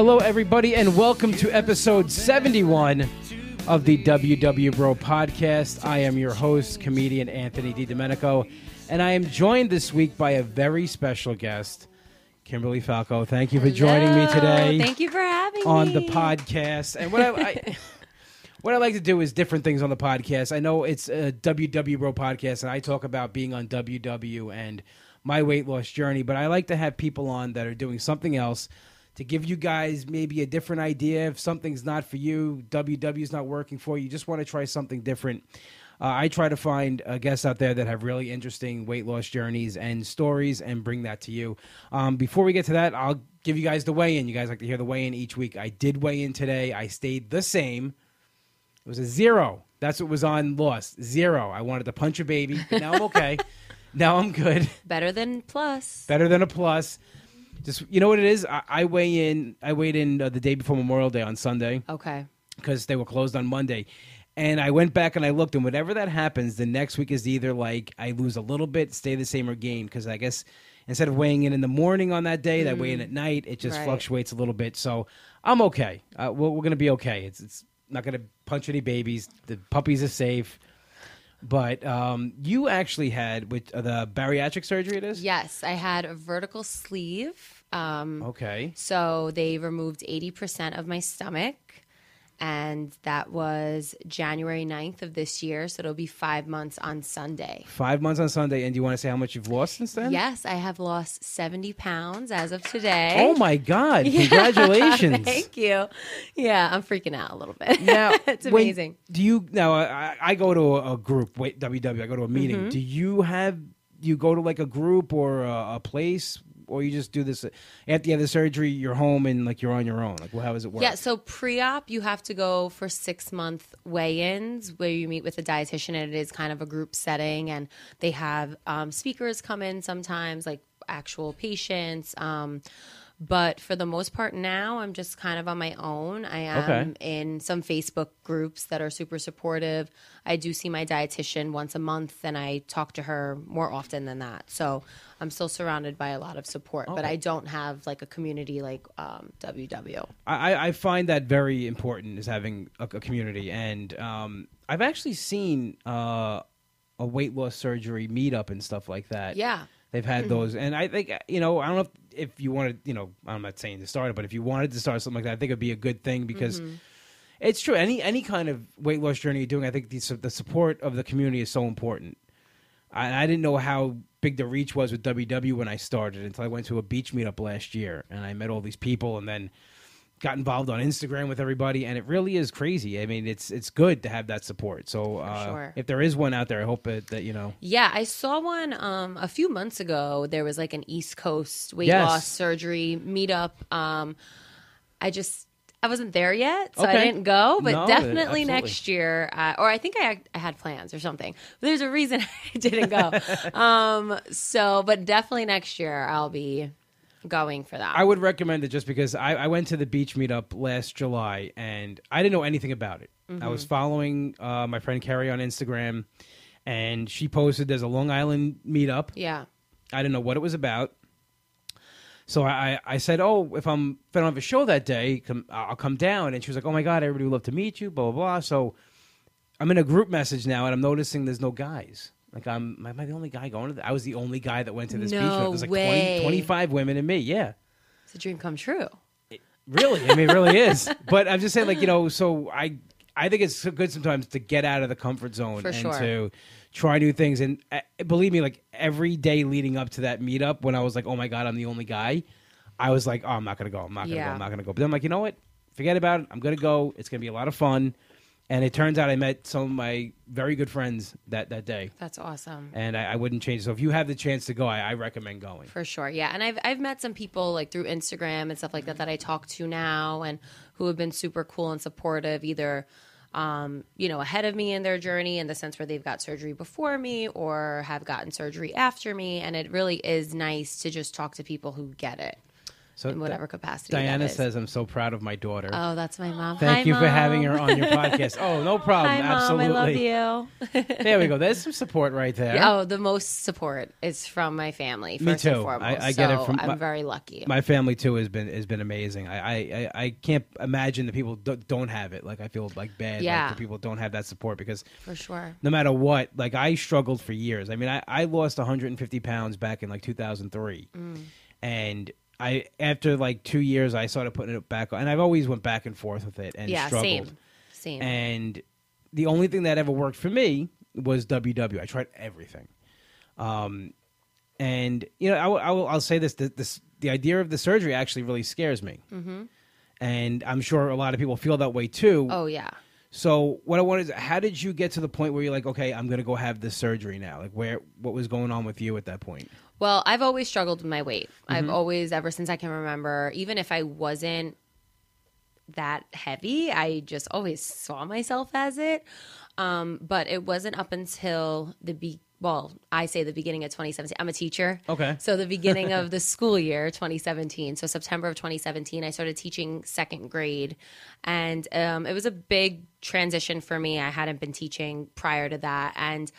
Hello, everybody, and welcome to episode 71 of the WW Bro podcast. I am your host, comedian Anthony DiDomenico, and I am joined this week by a very special guest, Kimberly Falco. Thank you for joining me today Thank you for having me on me. the podcast. And what I, I what I like to do is different things on the podcast. I know it's a WW Bro podcast, and I talk about being on WW and my weight loss journey, but I like to have people on that are doing something else to give you guys maybe a different idea. If something's not for you, WW is not working for you, you just want to try something different. Uh, I try to find uh, guests out there that have really interesting weight loss journeys and stories and bring that to you. Um, before we get to that, I'll give you guys the weigh in. You guys like to hear the weigh in each week. I did weigh in today. I stayed the same. It was a zero. That's what was on Lost. Zero. I wanted to punch a baby, but now I'm okay. now I'm good. Better than plus. Better than a plus. Just you know what it is. I, I weigh in. I weighed in uh, the day before Memorial Day on Sunday Okay. because they were closed on Monday. And I went back and I looked, and whatever that happens, the next week is either like I lose a little bit, stay the same, or gain. Because I guess instead of weighing in in the morning on that day, that weigh in at night, it just Right. fluctuates a little bit. So I'm okay. Uh, we're we're gonna be okay. It's it's not gonna punch any babies. The puppies are safe. But um, you actually had with uh, the bariatric surgery. It is Yes, I had a vertical sleeve. Um, okay. So they removed 80% of my stomach. And that was January 9th of this year. So it'll be five months on Sunday. Five months on Sunday, and do you want to say how much you've lost since then? Yes, I have lost 70 pounds as of today. Oh my God! Congratulations. Thank you. Yeah, I'm freaking out a little bit. Now, it's when- amazing. do you now? I, I go to a, a group. Wait, WW. I go to a meeting. Mm-hmm. Do you have? You go to like a group or a, a place, or you just do this after you have the surgery? You're home and like you're on your own. Like, well, how does it work? Yeah, so pre-op you have to go for six month weigh-ins where you meet with a dietitian and it is kind of a group setting and they have um, speakers come in sometimes like actual patients. Um, but for the most part now I'm just kind of on my own. I am Okay. in some Facebook groups that are super supportive. I do see my dietitian once a month and I talk to her more often than that. So I'm still surrounded by a lot of support, but I don't have like a community like um, WW. I, I find that very important is having a, a community, and um, I've actually seen uh, a weight loss surgery meetup and stuff like that. Yeah. Mm-hmm. They've had those, and I think you know I don't know if, if you wanted, you know, I'm not saying to start it, but if you wanted to start something like that, I think it'd be a good thing because Mm-hmm. it's true. Any any kind of weight loss journey you're doing, I think the, the support of the community is so important. I, I didn't know how big the reach was with WW when I started until I went to a beach meetup last year, and I met all these people, and then got involved on Instagram with everybody, and it really is crazy. I mean, it's it's good to have that support. So uh, sure. if there is one out there, I hope it, that you know. Yeah, I saw one um, a few months ago. There was like an East Coast weight Yes. loss surgery meetup. Um, I just I wasn't there yet, so I didn't go. But No, definitely next year, uh, or I think I, I had plans or something. But there's a reason I didn't go. um, so, but definitely next year I'll be going for that. I would recommend it just because I, I went to the beach meetup last July and I didn't know anything about it. I was following uh, my friend Carrie on Instagram, and she posted there's a Long Island meetup. yeah. I didn't know what it was about. So I, I I said, oh, if I'm if I don't have a show that day, come, I'll come down. And she was like, oh my god, everybody would love to meet you, blah blah blah. So I'm in a group message now, and I'm noticing there's no guys. Like I'm, am I the only guy going to? The, I was the only guy that went to this beach. No meetup. There's like way. 20, 25 women and me. Yeah, It's a dream come true. really. I mean, it really is. But I'm just saying, like you know, so I I think it's so good sometimes to get out of the comfort zone For and sure. to try new things. And uh, believe me, like every day leading up to that meetup, when I was like, oh my god, I'm the only guy, I was like, oh, I'm not gonna go. I'm not gonna go. Yeah. I'm not gonna go. But then I'm like, you know what? Forget about it. I'm gonna go. It's gonna be a lot of fun. And it turns out I met some of my very good friends that that day, That's awesome. and I, I wouldn't change. it. So if you have the chance to go, I, I recommend going. For sure, yeah. And I've I've met some people like through Instagram and stuff like that that I talk to now and who have been super cool and supportive, either um, you know, ahead of me in their journey in the sense where they've got surgery before me or have gotten surgery after me. And it really is nice to just talk to people who get it. So in whatever capacity. Diana is. says, "I'm so proud of my daughter." "Oh, that's my mom. Thank Hi, you for having her on your podcast. Oh, no problem. Hi, Absolutely. mom. I love you. There we go. There's some support right there. Oh, the most support is from my family. Me First and too. foremost. I- I get it So from I'm my- very lucky. My family too has been has been amazing. I I, I, I can't imagine that people do, don't have it. Like I feel like bad. Yeah. Like the people don't have that support because for sure. no matter what, like I struggled for years. I mean, I, I lost 150 pounds back in like 2003, Mm. and I after like two years, I started putting it back on, and I've always went back and forth with it and Yeah, struggled. same. Same. And the only thing that ever worked for me was WW. I tried everything. Um, and you know, I, will- I will, I'll say this, this: this the idea of the surgery actually really scares me. Mm-hmm. And I'm sure a lot of people feel that way too. oh yeah. So what I want is, how did you get to the point where you're like, okay, I'm gonna go have this surgery now? Like, where, what was going on with you at that point? Well, I've always struggled with my weight. I've Mm-hmm. always, ever since I can remember, even if I wasn't that heavy, I just always saw myself as it. Um, but it wasn't up until the be well, I say the beginning of 2017. I'm a teacher. Okay. So the beginning of the school year, 2017. So September of 2017, I started teaching second grade, and um, it was a big transition for me. I hadn't been teaching prior to that, and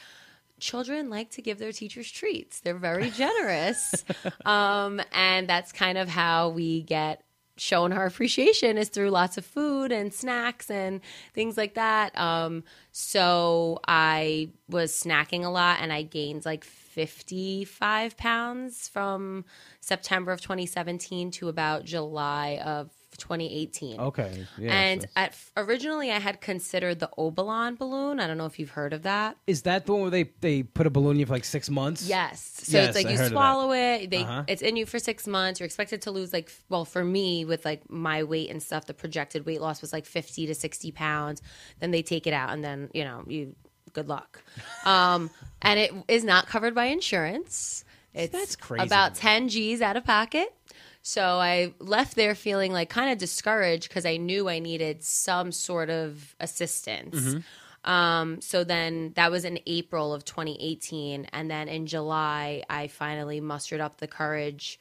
children like to give their teachers treats. They're very generous. um, and that's kind of how we get shown our appreciation is through lots of food and snacks and things like that. Um, so I was snacking a lot and I gained like 55 pounds from September of 2017 to about July of 2018. Okay. Yeah. and so- at, originally I had considered the Obalon balloon. I don't know if you've heard of that. is that the one where they they put a balloon in you for like six months? Yes. So Yes, it's like I you heard of that. swallow it. They Uh-huh. it's in you for six months. You're expected to lose like well for me with like my weight and stuff. The projected weight loss was like fifty to sixty pounds. Then they take it out and then you know you good luck. Um, and it is not covered by insurance. It's That's crazy About ten G's out of pocket. So I left there feeling like kind of discouraged because I knew I needed some sort of assistance. Mm-hmm. Um, so then that was in April of 2018. And then in July, I finally mustered up the courage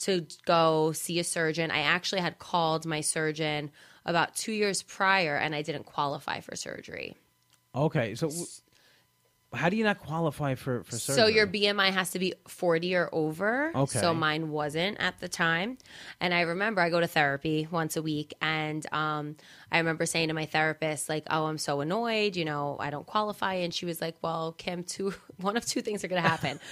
to go see a surgeon. I actually had called my surgeon about two years prior and I didn't qualify for surgery. Okay. So how do you not qualify for for surgery? So your BMI has to be 40 or over. Okay. So mine wasn't at the time. And I remember I go to therapy once a week and um, I remember saying to my therapist like, "Oh, I'm so annoyed, you know, I don't qualify." And she was like, "Well, Kim, two one of two things are going to happen."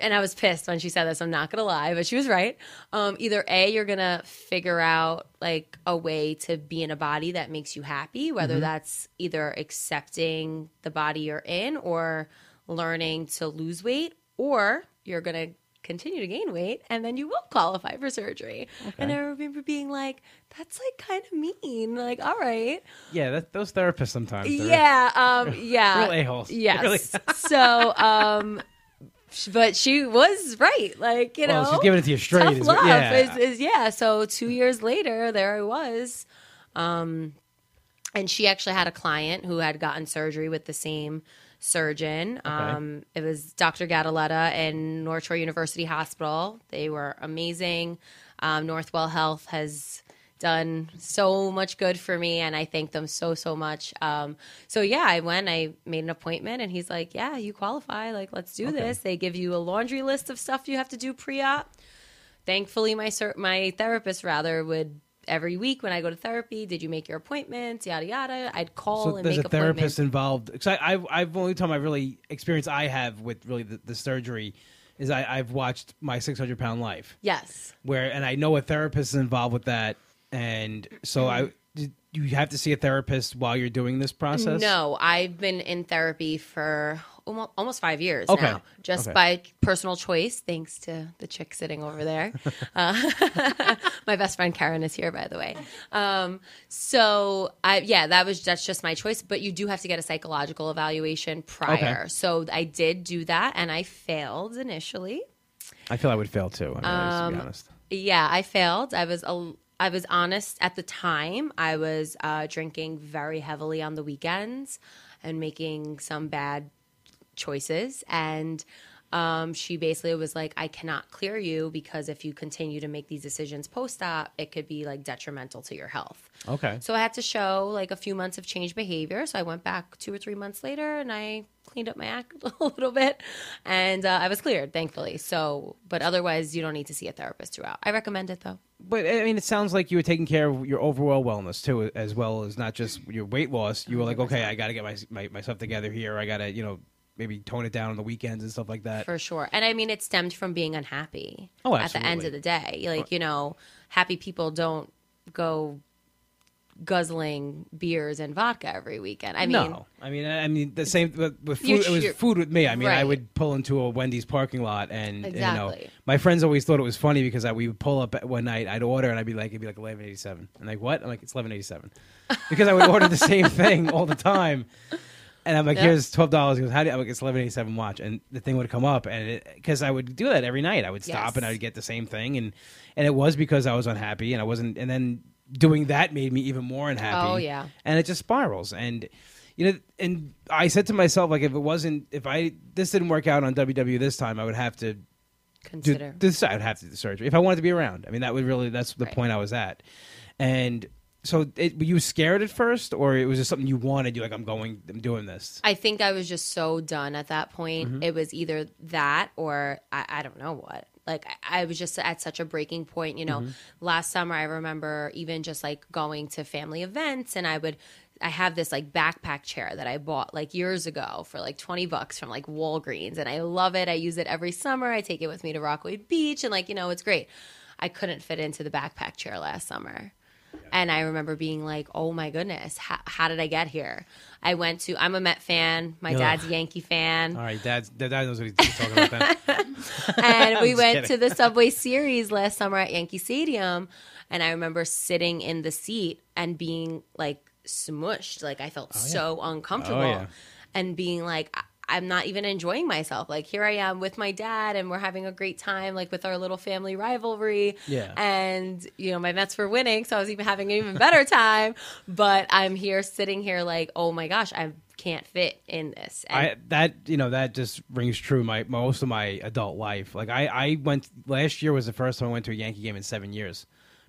and I was pissed when she said this, I'm not going to lie, but she was right. Um, either A, you're going to figure out like a way to be in a body that makes you happy, whether that's either accepting the body you're in or learning to lose weight, or you're going to continue to gain weight and then you will qualify for surgery. And I remember being like, that's like kind of mean. Like, all right. yeah, that, those therapists sometimes. Yeah. Um, yeah. Real a-holes. Yes. Really. so, um, but she was right. Like, you Well, know, she's giving it to you straight. tough is love yeah. is, is, yeah. So two years later, there I was. Um, and she actually had a client who had gotten surgery with the same surgeon. Um, it was Dr. Gadaletta in North Shore University Hospital. They were amazing. Um, Northwell Health has done so much good for me, and I thank them so so much. Um, so yeah, I went. I made an appointment, and he's like, "Yeah, you qualify. Like, let's do this." They give you a laundry list of stuff you have to do pre-op thankfully my sur- my therapist rather would every week when I go to therapy, did you make your appointments? Yada yada. I'd call and be there. So and there's make a therapist involved. Because I, I've, I've only time I really experience I have with really the, the surgery is I, I've watched my 600 pound life Yes. where, and I know a therapist is involved with that, and so mm-hmm. I, you have to see a therapist while you're doing this process. No, I've been in therapy for almost five years Okay. now, just Okay. by personal choice, thanks to the chick sitting over there. uh, my best friend Karen is here, by the way. Um, so, I yeah, that was that's just my choice. But you do have to get a psychological evaluation prior. Okay. So I did do that, and I failed initially. I feel I would fail too. I mean, to Um, be honest. Yeah, I failed. I was a, I was honest at the time. I was uh, drinking very heavily on the weekends and making some bad choices. And um, she basically was like, I cannot clear you because if you continue to make these decisions post op, it could be like detrimental to your health. Okay. So I had to show like a few months of change behavior. So I went back two or three months later and I cleaned up my act a little bit and uh, I was cleared, thankfully. So, but otherwise, you don't need to see a therapist throughout. I recommend it though. But I mean, it sounds like you were taking care of your overall wellness too, as well as not just your weight loss. You were like, okay, I got to get my, my myself together here. I got to, you know, maybe tone it down on the weekends and stuff like that. For sure. And I mean, it stemmed from being unhappy Oh, at the end of the day. Like, you know, happy people don't go guzzling beers and vodka every weekend. I mean, no, I mean, I mean the same with, with food. It was food with me. I mean, I would pull into a Wendy's parking lot, and you know, Exactly. my friends always thought it was funny because I we would pull up at one night, I'd order, and I'd be like, it'd be like eleven eighty seven, and like what? I'm like, it's eleven eighty seven, because I would order the same thing all the time. And I'm like, Yeah. here's twelve dollars. He goes, how do you? I'm like, it's eleven eighty seven. Watch, and the thing would come up, and because I would do that every night, I would stop Yes. and I would get the same thing, and and it was because I was unhappy, and I wasn't, and then doing that made me even more unhappy. Oh, yeah. and it just spirals, and you know, and I said to myself, like, if it wasn't, if I this didn't work out on WW this time, I would have to do consider. this. I would have to do the surgery if I wanted to be around. I mean, that would really that's the Right. point I was at, and. So, it, were you scared at first, or it was just something you wanted? You like, I'm going, I'm doing this. I think I was just so done at that point. Mm-hmm. It was either that or I, I don't know what. Like I, I was just at such a breaking point. You know, Mm-hmm. last summer I remember even just like going to family events and I would. I have this like backpack chair that I bought like years ago for like 20 bucks from like Walgreens and I love it. I use it every summer. I take it with me to Rockaway Beach and like, you know, it's great. I couldn't fit into the backpack chair last summer. And I remember being like, oh my goodness, how, how did I get here? I went to, I'm a Met fan. My Ugh. dad's a Yankee fan. All right, Dad. Dad knows what he's talking about. And we went kidding. to the Subway Series last summer at Yankee Stadium. And I remember sitting in the seat and being like smushed. Like I felt oh, so uncomfortable. Oh, yeah. And being like, I'm not even enjoying myself. Like here I am with my dad and we're having a great time, like with our little family rivalry. Yeah. And, you know, my Mets were winning. So I was even having an even better time. But I'm here sitting here like, oh my gosh, I can't fit in this. And I that you know that just rings true. My most of my adult life, like I I went last year was the first time I went to a Yankee game in seven years.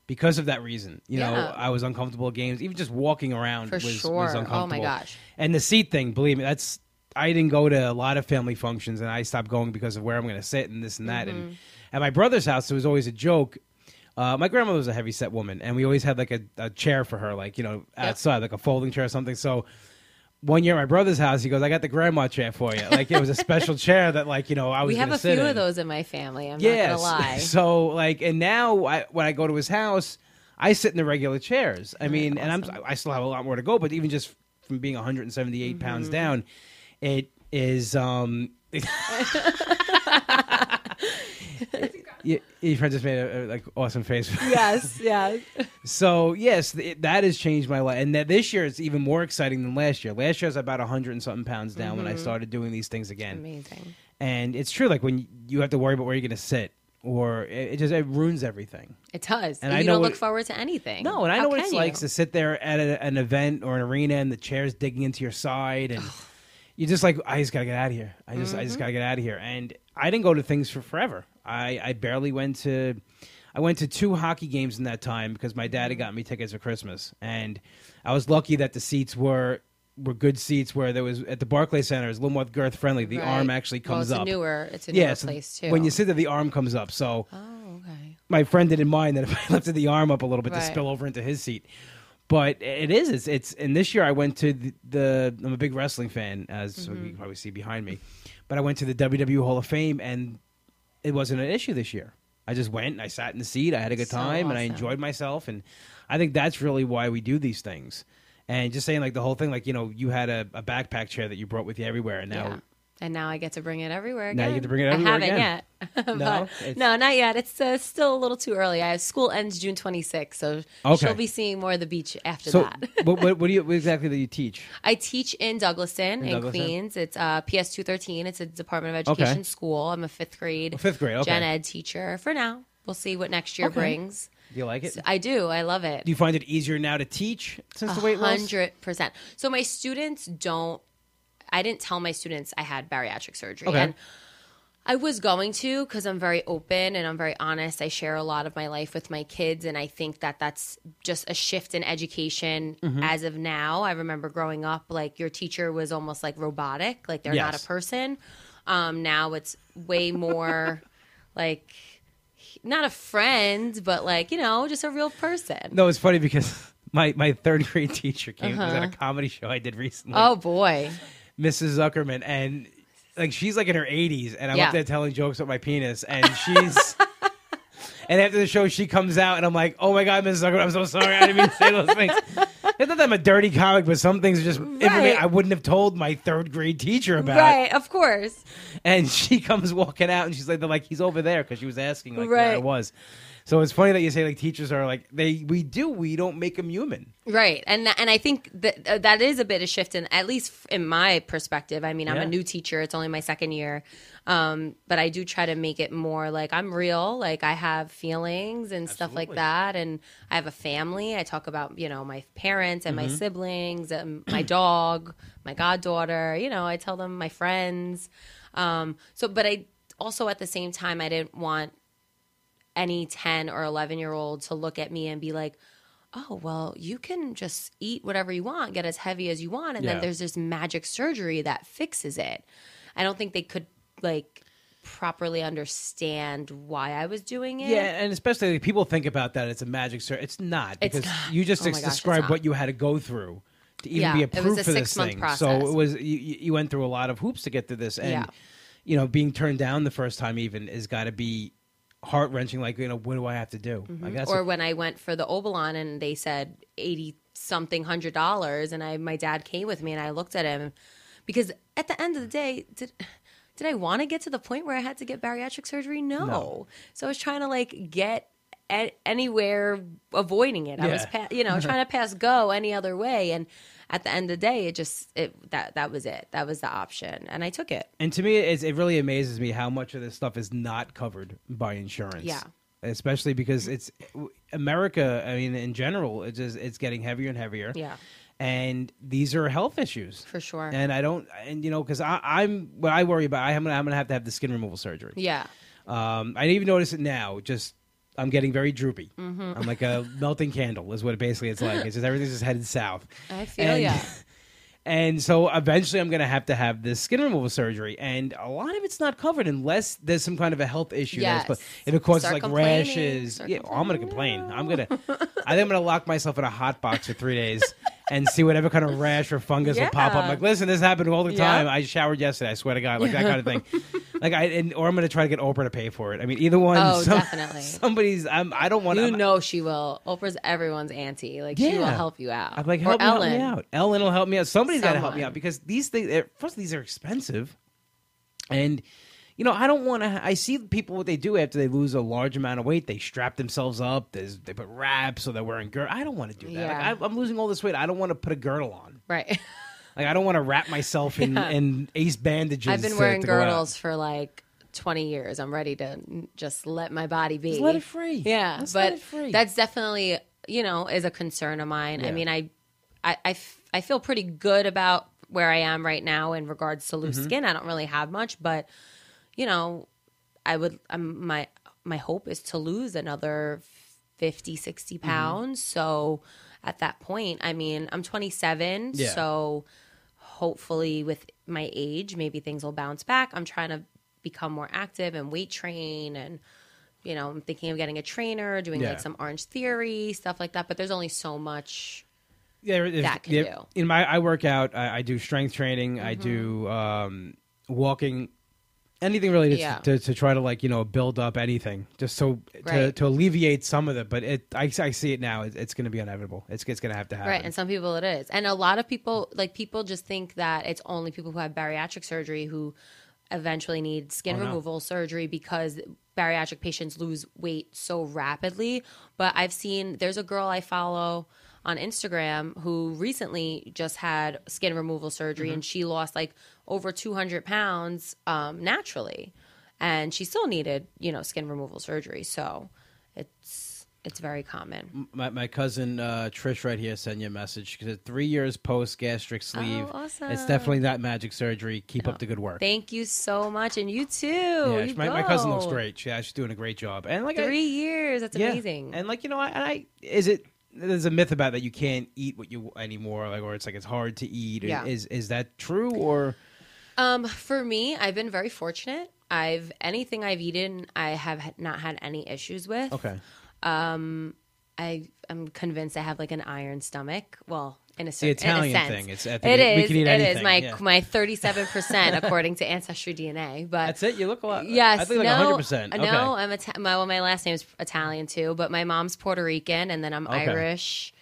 Because of that reason, you know, I was uncomfortable at games. Even just walking around For was, was sure. Oh, my gosh. And the seat thing, believe me, that's I didn't go to a lot of family functions, and I stopped going because of where I'm going to sit and this and that. Mm-hmm. And at my brother's house, it was always a joke. Uh, my grandmother was a heavy set woman, and we always had like a, a chair for her, like you know, outside, like a folding chair or something. So one year at my brother's house, he goes, "I got the grandma chair for you." Like it was a special chair that, like you know, I was. we have a few in. of those in my family. I'm Yes. not to lie. So like, and now I, when I go to his house, I sit in the regular chairs. I mean, and I'm I still have a lot more to go, but even just from being 178 pounds Mm-hmm. down, it is um. You, your friend just made a, a, like awesome face. yes, yes. so yes, th- that has changed my life, and that this year it's even more exciting than last year. Last year I was about hundred and something pounds down when I started doing these things again. Amazing. And it's true, like when you have to worry about where you're going to sit, or it, it just it ruins everything. It does. And And I don't look forward to anything. No, and I How know what it's you? like to sit there at a, an event or an arena, and the chairs digging into your side, and you're just like, I just gotta get out of here. I just, I Mm-hmm. just gotta get out of here. And I didn't go to things for forever. I, I barely went to. I went to two hockey games in that time because my dad had got me tickets for Christmas, and I was lucky that the seats were were good seats where there was at the Barclay Center is a little more girth friendly. The Right. arm actually well, comes it's up. Newer, it's a newer yeah, so place too. when you sit there, the arm comes up. So Oh, okay. my friend didn't mind that if I lifted the arm up a little bit to spill over into his seat. But it is. It's, it's and this year I went to the, the I'm a big wrestling fan, as Mm-hmm. you can probably see behind me. But I went to the WWE Hall of Fame, and it wasn't an issue this year. I just went and I sat in the seat. I had a good So time, and I enjoyed myself. And I think that's really why we do these things. And just saying, like the whole thing, like you know, you had a, a backpack chair that you brought with you everywhere, and now yeah. And now I get to bring it everywhere again. Now you get to bring it everywhere I haven't again. yet. No? No, not yet. It's uh, still a little too early. I have school ends June 26th, so Okay. she'll be seeing more of the beach after so that. what, what, what do you what exactly do you teach? I teach in Douglaston in, Douglaston? Queens. It's uh, PS 213. It's a Department of Education Okay. school. I'm a fifth grade, Oh, fifth grade, okay. gen ed teacher for now. We'll see what next year brings. Do you like it? I do. I love it. Do you find it easier now to teach since the weight loss? Hundred percent. So my students don't. I didn't tell my students I had bariatric surgery, Okay. and I was going to because I'm very open and I'm very honest. I share a lot of my life with my kids, and I think that that's just a shift in education Mm-hmm. as of now. I remember growing up, like your teacher was almost like robotic, like they're not a person. Um, now it's way more like not a friend, but like you know, just a real person. No, it's funny because my, my third grade teacher came was at a comedy show I did recently. Uh-huh. Oh boy, Mrs. Zuckerman, and like she's like in her 80s, and I'm Yeah. up there telling jokes with my penis, and she's. And after the show, she comes out, and I'm like, "Oh my god, Mrs. Zuckerman, I'm so sorry. I didn't mean to say those things." It's not that I'm a dirty comic, but some things are just information Right. I wouldn't have told my third grade teacher about. right? Of course, And she comes walking out, and she's like, "They're like, he's over there," because she was asking like where I Right. was. So it's funny that you say like teachers are like they. We do. We don't make them human. Right, and and I think that uh, that is a bit of shift in at least in my perspective. I mean, I'm Yeah. a new teacher; it's only my second year, um, but I do try to make it more like I'm real. Like I have feelings and stuff like that, and I have a family. I talk about you know my parents and Mm-hmm. my siblings, and my dog, my goddaughter. You know, I tell them my friends. Um, so, but I also at the same time I didn't want any 10 or 11 year old to look at me and be like, oh, well, you can just eat whatever you want, get as heavy as you want. And Yeah. then there's this magic surgery that fixes it. I don't think they could like properly understand why I was doing it. Yeah, and especially like, people think about that it's a magic surgery. It's not It's because not. you just Oh gosh, described what you had to go through to even Yeah, be it was approved a for this thing. process. So it was you, you you went through a lot of hoops to get to this, and Yeah. you know being turned down the first time even has got to be heart wrenching. Like you know, what do I have to do? Mm-hmm. Like that's or a- when I went for the Obalon and they said 80 something hundred dollars and I my dad came with me and I looked at him because at the end of the day did did I want to get to the point where I had to get bariatric surgery? No. No. So I was trying to like get anywhere avoiding it. I was pa- you know trying to pass go any other way and at the end of the day it just it that that was it. That was the option and I took it. And to me, it's, it really amazes me how much of this stuff is not covered by insurance. Yeah. especially because it's America. I mean, in general, it's just it's getting heavier and heavier. Yeah. and these are health issues For sure. And I don't, and you know, because I'm what I worry about. I'm gonna, I'm gonna have to have the skin removal surgery. Yeah. Um, I didn't even notice it now. Just I'm getting very droopy. Mm-hmm. I'm like a melting candle, is what it basically it's like. It's just everything's just headed south. I feel And- ya. And so eventually I'm going to have to have this skin removal surgery. And a lot of it's not covered unless there's some kind of a health issue. Yes. That's, if it causes Start like rashes. Yeah, I'm going to complain. I'm going to, I think I'm going to lock myself in a hot box for three days and see whatever kind of rash or fungus will pop up. Yeah. Like, listen, this happened all the Yeah. time. I showered yesterday. I swear to God, like that kind of thing. Like I, and, or I'm going to try to get Oprah to pay for it. I mean, either one. Oh, definitely. Somebody's, I'm, I don't want to. You know she will. Oprah's everyone's auntie. Like she will help you out. I'm like, help me, help Ellen. me out. Ellen will help me out. Somebody's got to help me out because these things, first, these are expensive. And, you know, I don't want to. I see people what they do after they lose a large amount of weight. They strap themselves up. There's, they put wraps, so they're wearing girdle. I don't want to do that. Yeah. Like, I, I'm losing all this weight. I don't want to put a girdle on. Right. Like, I don't want to wrap myself in, Yeah. in ace bandages. I've been to- wearing to girdles for like 20 years. I'm ready to just let my body be. Just let it free. Yeah, Let's but let it free. that's definitely you know is a concern of mine. Yeah. I mean, I, I, I, f- I feel pretty good about where I am right now in regards to Mm-hmm. loose skin. I don't really have much, but you know, I would. Um, my my hope is to lose another 50, 60 Mm-hmm. pounds. So at that point, I mean, I'm 27, Yeah. so hopefully with my age, maybe things will bounce back. I'm trying to become more active and weight train and you know, I'm thinking of getting a trainer, doing Yeah. like some Orange Theory stuff like that. But there's only so much. yeah, that can yeah, do. Mm-hmm. In my, I work out. I, I do strength training. I do um, walking. Anything really to, Yeah. to, to try to like you know build up anything, just so to, Right. to alleviate some of it. But it, I, I see it now. It, it's going to be inevitable. It's, it's going to have to happen. Right. And some people it is. And a lot of people, like people just think that it's only people who have bariatric surgery who eventually need skin Oh, no. removal surgery because bariatric patients lose weight so rapidly. But I've seen, there's a girl I follow on Instagram who recently just had skin removal surgery Mm-hmm. and she lost like over 200 pounds um, naturally. And she still needed, you know, skin removal surgery. So it's, it's very common. My, my cousin uh, Trish right here sent you a message. She said three years post gastric sleeve. Oh, awesome. It's definitely not magic surgery. Keep up the good work. Thank you so much, and you too. yeah, You my, my cousin looks great. She, yeah, she's doing a great job. And like I- Three years. That's yeah. amazing. And like you know, I, I is it there's a myth about that you can't eat what you anymore, like or it's like it's hard to eat. Yeah. Is is that true or? Um, for me, I've been very fortunate. I've anything I've eaten, I have not had any issues with. Okay. I am convinced I have like an iron stomach. Well, in a the certain in a Italian sense. thing. It's- I It think we is. can eat it is my yeah. my thirty seven percent according to Ancestry DNA. But That's it. You look a lot. Yes, I think like hundred percent. Okay. No, I'm Ita- my well, my last name's Italian too, but my mom's Puerto Rican, and then I'm Okay. Irish,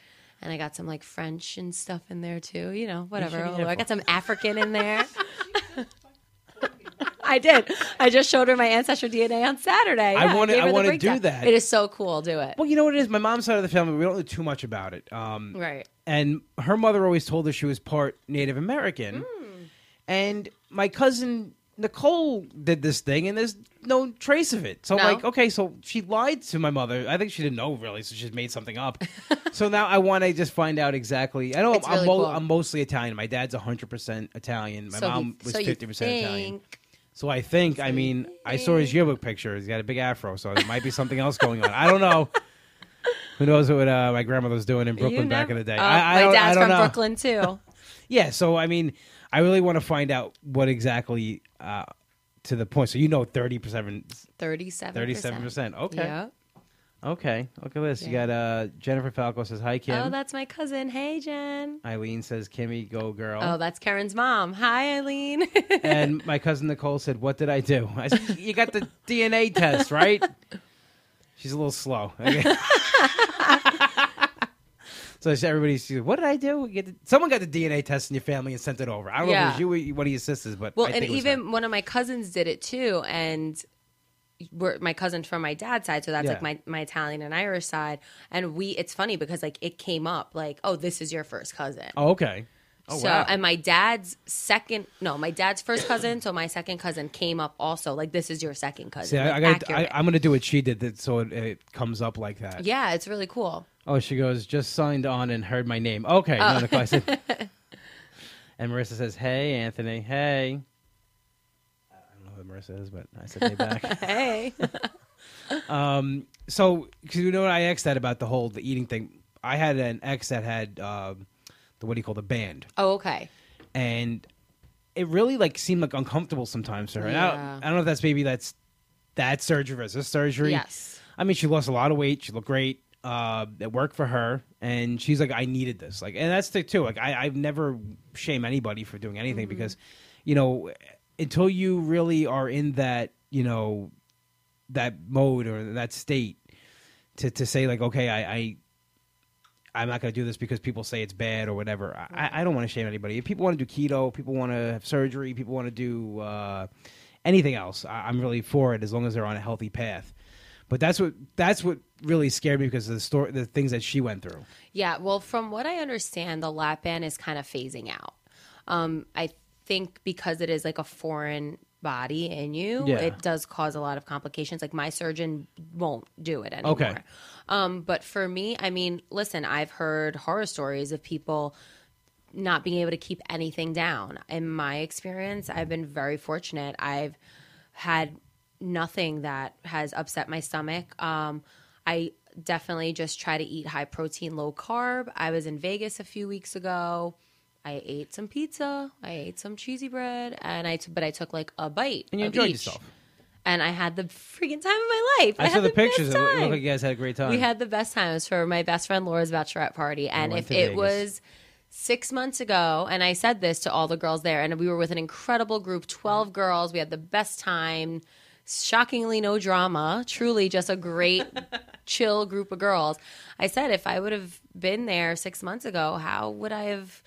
and I got some like French and stuff in there too. You know, whatever. should be I got some African in there. I did. I just showed her my ancestral DNA on Saturday. I Yeah, wanna- I wanna do that. It is so cool. Do it. Well, you know what it is. My mom's side of the family, we don't know too much about it. Um, Right. and her mother always told her she was part Native American. Hmm. And my cousin Nicole did this thing, and there's no trace of it. So No? I'm like, okay, so she lied to my mother. I think she didn't know really, so she just made something up. so now I want to just find out exactly. I know I'm, really mo- cool. I'm mostly Italian. My dad's 100 percent Italian. My so mom he- was so 50 percent Italian. So I think, I mean, I saw his yearbook picture. He's got a big afro, so there might be something else going on. I don't know. Who knows what uh, my grandmother was doing in Brooklyn back in the day? Oh, I, I my don't, dad's I don't from know. Brooklyn too. Yeah, so I mean, I really want to find out what exactly uh, to the point. So you know, thirty 37 Thirty-seven. percent. Okay, Yeah. Okay. Look at this. You Yeah. got uh, Jennifer Falco says hi, Kim. Oh, that's my cousin. Hey, Jen. Eileen says Kimmy, go girl. Oh, that's Karen's mom. Hi, Eileen. and my cousin Nicole said, "What did I do?" I said, "You got the DNA test, right?" She's a little slow. so she- everybody, she's, "What did I do?" You get the- Someone got the DNA test in your family and sent it over. I don't know if it was you or one of your sisters, but well, I and think it was even her. one of my cousins did it too, and we're my cousins from my dad's side, so that's Yeah. like my my Italian and Irish side. And we, it's funny because like it came up like, oh, this is your first cousin. Oh, okay. Oh, so wow. and my dad's second, no, my dad's first cousin. So my second cousin came up also like this is your second cousin. See, I, like, I gotta, I. I'm going to do what she did, that, so it, it comes up like that. yeah, it's really cool. Oh, she goes, just signed on and heard my name. Okay. Oh. I said- and Marissa says, hey, Anthony. Hey. Who Marissa is, but I said hey back. Hey, um, so, because you know what I asked that about the whole the eating thing. I had an ex that had um, the what do you call the band, oh okay. and it really like seemed like uncomfortable sometimes for her. And I, don't, I don't know if that's maybe that's that surgery versus this surgery. Yes. I mean, she lost a lot of weight. She looked great. Uh, it worked for her, and she's like, I needed this. Like, and that's the too. Like, I, I've never shame anybody for doing anything Mm-hmm. because, you know, until you really are in that, you know, that mode or that state, to to say like, okay, I. I I'm not going to do this because people say it's bad or whatever. I, I don't want to shame anybody. If people want to do keto, people want to have surgery, people want to do uh, anything else, I, I'm really for it as long as they're on a healthy path. But that's what that's what really scared me because of the story, the things that she went through. Yeah, well, from what I understand, the lap band is kind of phasing out. Um, I think because it is like a foreign body in you, Yeah. it does cause a lot of complications. Like my surgeon won't do it anymore. Okay. Um, but for me, I mean, listen, I've heard horror stories of people not being able to keep anything down. In my experience, I've been very fortunate. I've had nothing that has upset my stomach. Um, I definitely just try to eat high protein, low carb. I was in Vegas a few weeks ago. I ate some pizza. I ate some cheesy bread, and I t- but I took like a bite. And you of enjoyed each. yourself. and I had the freaking time of my life. I, saw had the, best pictures. It looked like you guys had a great time. We had the best times for my best friend Laura's bachelorette party. And if it Vegas. was six months ago, and I said this to all the girls there, and we were with an incredible group 12 girls. We had the best time. Shockingly, no drama. Truly, just a great, chill group of girls. I said, if I would have been there six months ago, how would I have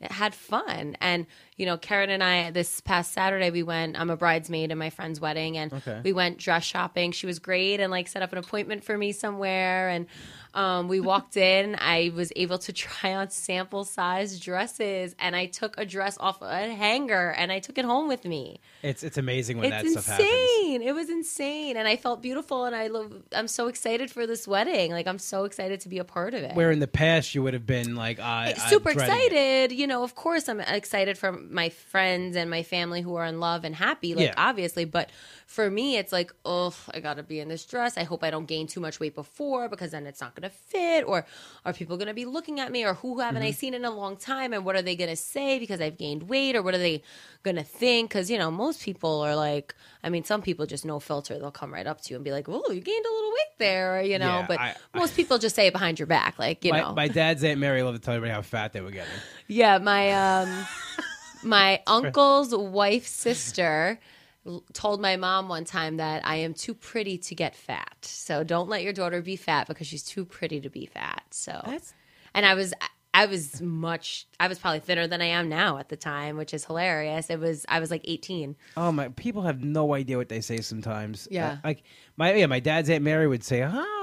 had fun. And, you know, Karen and I, this past Saturday, we went, I'm a bridesmaid in my friend's wedding, and Okay. we went dress shopping. She was great and like set up an appointment for me somewhere. And Um, we walked in. I was able to try on sample size dresses, and I took a dress off a hanger and I took it home with me. It's it's amazing when It's that stuff happens. insane. It was insane, and I felt beautiful, and I love. I'm so excited for this wedding. Like I'm so excited to be a part of it. Where in the past you would have been like, I, I'm super dreading it. excited. You know, of course, I'm excited for my friends and my family who are in love and happy. Like Yeah. obviously, but for me, it's like, oh, I got to be in this dress. I hope I don't gain too much weight before because then it's not to fit. Or are people to be looking at me? Or who haven't Mm-hmm. I seen in a long time? And what are they to say because I've gained weight? Or what are they to think? Because you know, most people are like, I mean, some people just no filter. They'll come right up to you and be like, oh, you gained a little weight there. Or, you know, Yeah, but I- most people just say it behind your back, like you my, know. my dad's aunt Mary loved to tell everybody how fat they were getting. Yeah, my um my uncle's wife's sister told my mom one time that I am too pretty to get fat. So don't let your daughter be fat because she's too pretty to be fat. So That's- and I was I was much I was probably thinner than I am now at the time, which is hilarious. It was I was like 18. Oh my! People have no idea what they say sometimes. Yeah. Uh, like my yeah, my dad's aunt Mary would say, "Oh,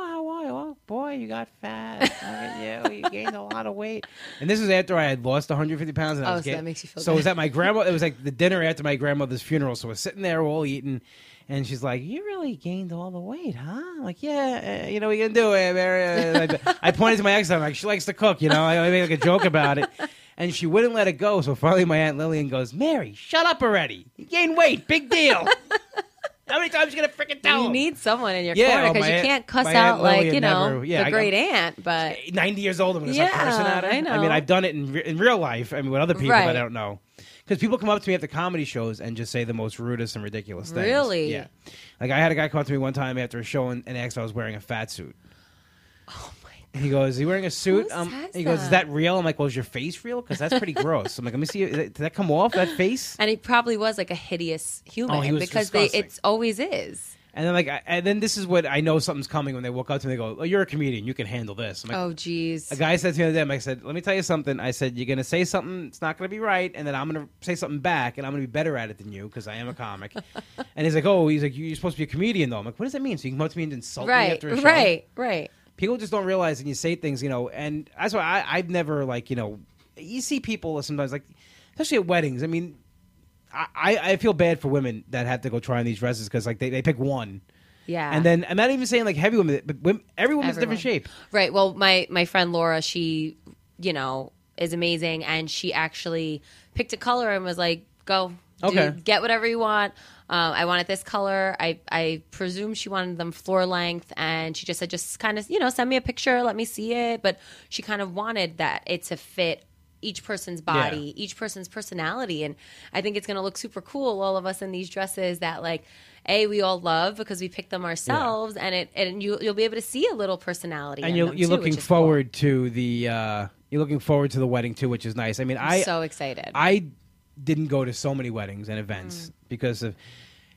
Oh, boy, you got fat. Look at you. You gained a lot of weight." And this was after I had lost 150 pounds. And I Oh, was so that makes you feel So good. it was at my grandma. It was like the dinner after my grandmother's funeral. So we're sitting there all eating. And she's like, "You really gained all the weight, huh?" I'm like, "Yeah, uh, you know, we can do, it." Mary?" I, pointed to my ex. I'm like, "She likes to cook," you know. I, I made like a joke about it, and she wouldn't let it go. So finally, my aunt Lillian goes, "Mary, shut up already. You gained weight. Big deal." How many times are you gonna freaking tell You him? need someone in your Yeah, corner oh, because my you aunt- can't cuss my out like Lillian you know never- yeah, the I got- great aunt, but 90 years old. I'm going to start Yeah, cursing at her. I know. mean, I've done it in, re- in real life. I mean, with other people Right. that I don't know. Because people come up to me at the comedy shows and just say the most rudest and ridiculous things. Really? Yeah. Like, I had a guy come up to me one time after a show and, and asked if I was wearing a fat suit. Oh, he goes, "Is he wearing a suit?" Who Um, says he goes, "Is that? that real?" I'm like, "Well, is your face real? Because that's pretty gross." I'm like, "Let me see. Is that- Did that come off that face?" And he probably was like a hideous human Oh, he was because they disgusting. it's always is. And then like, I, and then this is what I know something's coming when they walk up to me. They go, "Oh, you're a comedian. You can handle this." I'm like, Oh geez. A guy said to me the other day, I said, let me tell you something. I said, you're going to say something, it's not going to be right, and then I'm going to say something back, and I'm going to be better at it than you because I am a comic. and he's like, oh, he's like, you're supposed to be a comedian, though. I'm like, what does that mean? So you can come up to me and insult me right, after a show? right, right. People just don't realize, and you say things, you know, and that's why I, I've never, like, you know, you see people sometimes, like, especially at weddings. I mean, I, I feel bad for women that have to go try on these dresses because, like, they, they pick one. Yeah. And then I'm not even saying like heavy women, but women, every woman's a different shape. Right. Well, my my friend Laura, she, you know, is amazing, and she actually picked a color and was like, "Go, Okay. get whatever you want." Um, I wanted this color. I I presume she wanted them floor length, and she just said, "Just kind of, you know, send me a picture, let me see it." But she kind of wanted that it to fit each person's body, each person's personality, and I think it's going to look super cool. All of us in these dresses that like. A we all love because we picked them ourselves, and it and you you'll be able to see a little personality. and in you're, them you're too, looking is cool. forward to the uh, you're looking forward to the wedding too, which is nice. I mean, I so excited. I didn't go to so many weddings and events Mm. because of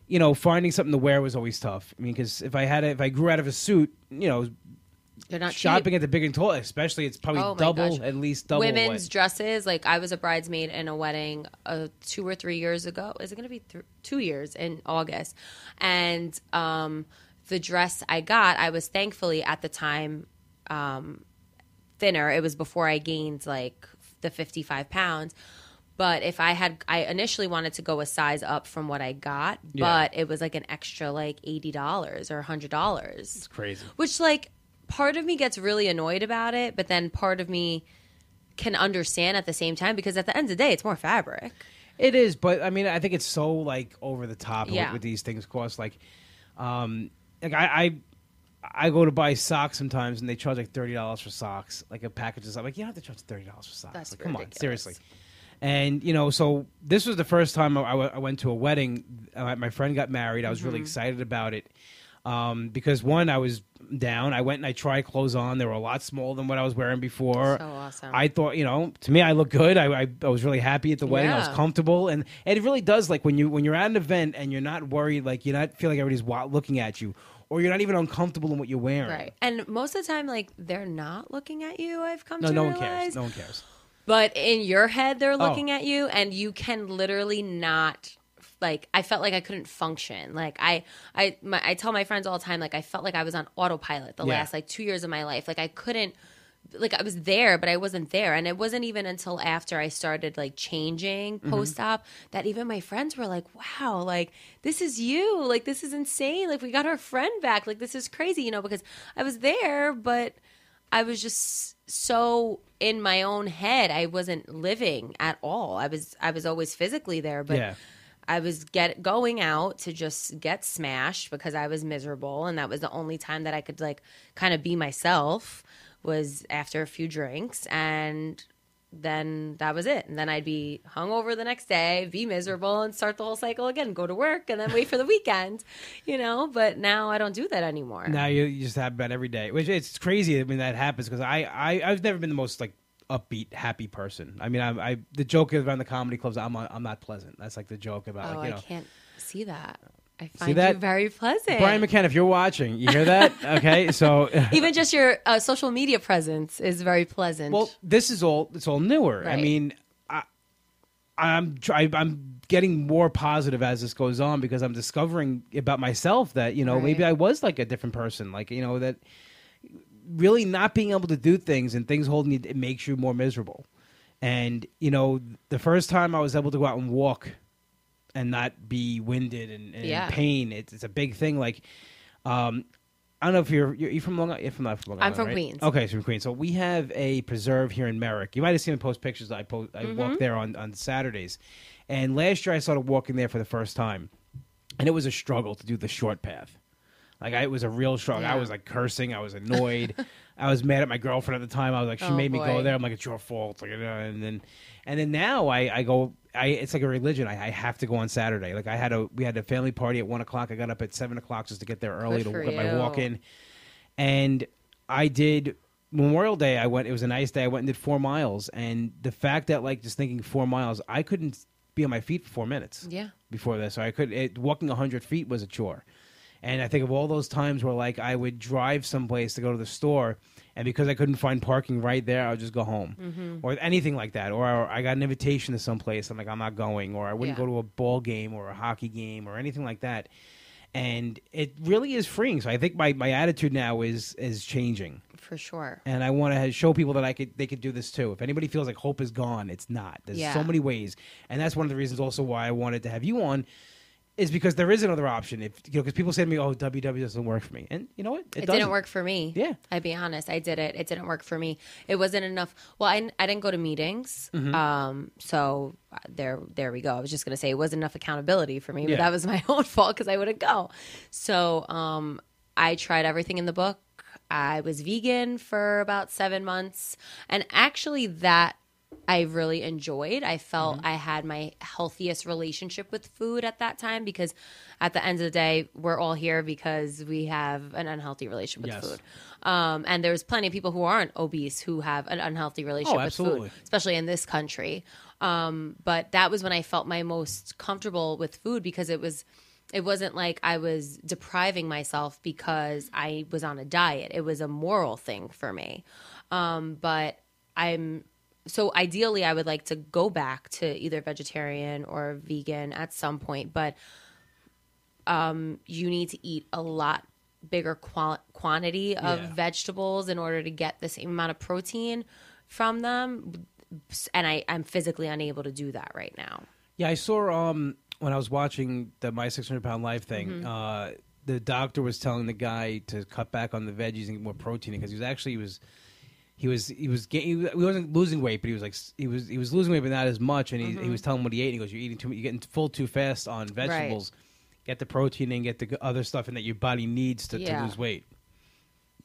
you know finding something to wear was always tough. I mean, because if I had a, if I grew out of a suit, you know, They're not shopping cheap. at the big and tall, especially it's probably Oh my double gosh. at least double. Women's what- dresses, like I was a bridesmaid in a wedding uh, two or three years ago. Is it going to be th- two years in August? And um, the dress I got, I was thankfully at the time um, thinner. It was before I gained like the 55 pounds. But if I had, I initially wanted to go a size up from what I got, Yeah. but it was like an extra like $80 or $100 it's crazy. which like part of me gets really annoyed about it but then part of me can understand at the same time because at the end of the day it's more fabric It is, but I mean, I think it's so like over the top Yeah. with, these things cost. Like, um, like I, I, I go to buy socks sometimes, and they charge like thirty dollars for socks, like a package of socks. Like, you don't have to charge thirty dollars for socks. Like, come on, seriously. And you know, so this was the first time I, I w- I went to a wedding. Uh, my friend got married. I was Mm-hmm. really excited about it um, because one, I was down. I went and I tried clothes on. They were a lot smaller than what I was wearing before. So awesome. I thought, you know, to me, I look good. I, I, I was really happy at the wedding. I was comfortable, and, and it really does. Like when you when you're at an event and you're not worried, like you're not feel like everybody's looking at you, or you're not even uncomfortable in what you're wearing. right and most of the time like they're not looking at you i've come No, to no one cares. No one cares. But in your head they're Oh. looking at you and you can literally not like I felt like I couldn't function. Like I I my, I tell my friends all the time like I felt like I was on autopilot the Yeah. last like 2 years of my life. Like I couldn't like I was there but I wasn't there and it wasn't even until after I started like changing Mm-hmm. post-op that even my friends were like, "Wow, like this is you. Like this is insane. Like we got our friend back. Like this is crazy, you know, because I was there but I was just so in my own head. I wasn't living at all. I was I was always physically there, but Yeah. I was get going out to just get smashed because I was miserable and that was the only time that I could like kind of be myself was after a few drinks and then that was it. And then I'd be hungover the next day, be miserable and start the whole cycle again, go to work and then wait for the weekend, you know, but now I don't do that anymore. Now you, you just have about every day, which it's crazy when that happens because I, I I've never been the most like upbeat, happy person. I mean, I, I the joke around the comedy clubs, I'm I'm not pleasant. That's like the joke about oh, like you know. I can't see that. I find that? you very pleasant. Brian McKenna, if you're watching, you hear that? Okay, so Even just your uh, social media presence is very pleasant. well, this is all it's all newer. I mean, I, I'm try, I'm getting more positive as this goes on because I'm discovering about myself that you know maybe I was like a different person, like you know that really not being able to do things and things holding you it makes you more miserable. And you know, the first time I was able to go out and walk and not be winded and, and Yeah. in pain, it's, it's a big thing. Like, um, I don't know if you're you're, you from Long Island. You're from not from Long Island. I'm from right? Queens. Okay, so from Queens. So we have a preserve here in Merrick. You might have seen me post pictures. I post. I Mm-hmm. walk there on on Saturdays, and last year I started walking there for the first time, and it was a struggle to do the short path. Like I, it was a real struggle. I was like cursing. I was annoyed. I was mad at my girlfriend at the time. I was like, she Oh, made me go boy. there. I'm like, it's your fault. Like, and then, and then now I, I go. I it's like a religion. I, I have to go on Saturday. Like I had a we had a family party at one o'clock. I got up at seven o'clock just to get there early Good to for get my you. walk in, and I did. Memorial Day, I went. It was a nice day. I went and did four miles, and the fact that like just thinking four miles, I couldn't be on my feet for four minutes yeah. before this. So I could it, walking hundred feet was a chore, and I think of all those times where like I would drive someplace to go to the store, and because I couldn't find parking right there, I would just go home, Mm-hmm. or anything like that. Or I got an invitation to someplace, I'm like I'm not going, or I wouldn't Yeah. go to a ball game or a hockey game or anything like that. And it really is freeing. So I think my, my attitude now is is changing, For sure. and I want to show people that I could they could do this too. If anybody feels like hope is gone, it's not. There's Yeah. so many ways, and that's one of the reasons also why I wanted to have you on, is because there is another option. If you know, because people say to me, "Oh, WW doesn't work for me," and you know what? It, doesn't. didn't work for me. Yeah. I'd be honest. I did it. It didn't work for me. It wasn't enough. Well, I, I didn't go to meetings. Mm-hmm. Um, so uh, there, there we go. I was just going to say it wasn't enough accountability for me, Yeah. but that was my own fault because I wouldn't go. So, um, I tried everything in the book. I was vegan for about seven months. And actually that I really enjoyed. I felt Mm-hmm. I had my healthiest relationship with food at that time because at the end of the day, we're all here because we have an unhealthy relationship with Yes. food. Um, and there's plenty of people who aren't obese who have an unhealthy relationship with absolutely. food, especially in this country. Um, but that was when I felt my most comfortable with food because it was it wasn't like I was depriving myself because I was on a diet. It was a moral thing for me. Um, but I'm so ideally I would like to go back to either vegetarian or vegan at some point, but um, you need to eat a lot bigger qual- quantity of Yeah. vegetables in order to get the same amount of protein from them. And I, I'm physically unable to do that right now. Yeah, I saw um when I was watching the My 600 Pound Life thing. Mm-hmm. Uh, the doctor was telling the guy to cut back on the veggies and get more protein because he was actually he was. He was he was ga- he was- he wasn't losing weight, but he was like he was he was losing weight, but not as much. And he, Mm-hmm. he was telling him what he ate. And he goes, "You're eating too much. You're getting full too fast on vegetables. Get the protein and get the other stuff in that your body needs to, to lose weight."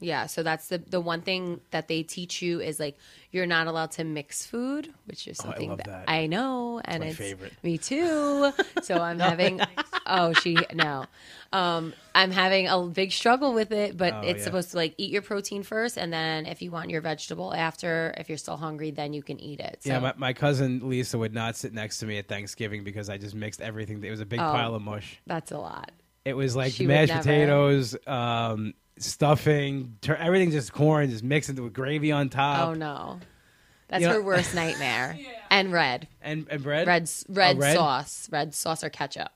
Yeah, so that's the the one thing that they teach you is like you're not allowed to mix food, which is Oh, I something love that, that. I know, and my it's favorite. me too. So I'm having oh she no, um, I'm having a big struggle with it, but Oh, it's yeah. supposed to like eat your protein first, and then if you want your vegetable after, if you're still hungry, then you can eat it. So, Yeah, my, my cousin Lisa would not sit next to me at Thanksgiving because I just mixed everything. It was a big Oh. pile of mush. that's a lot. It was like She mashed potatoes, um, stuffing, tur- everything just corn, just mixed into with gravy on top, oh no, that's you know- her worst nightmare. And red, and and bread. red, red, Oh, red? sauce, red sauce or ketchup.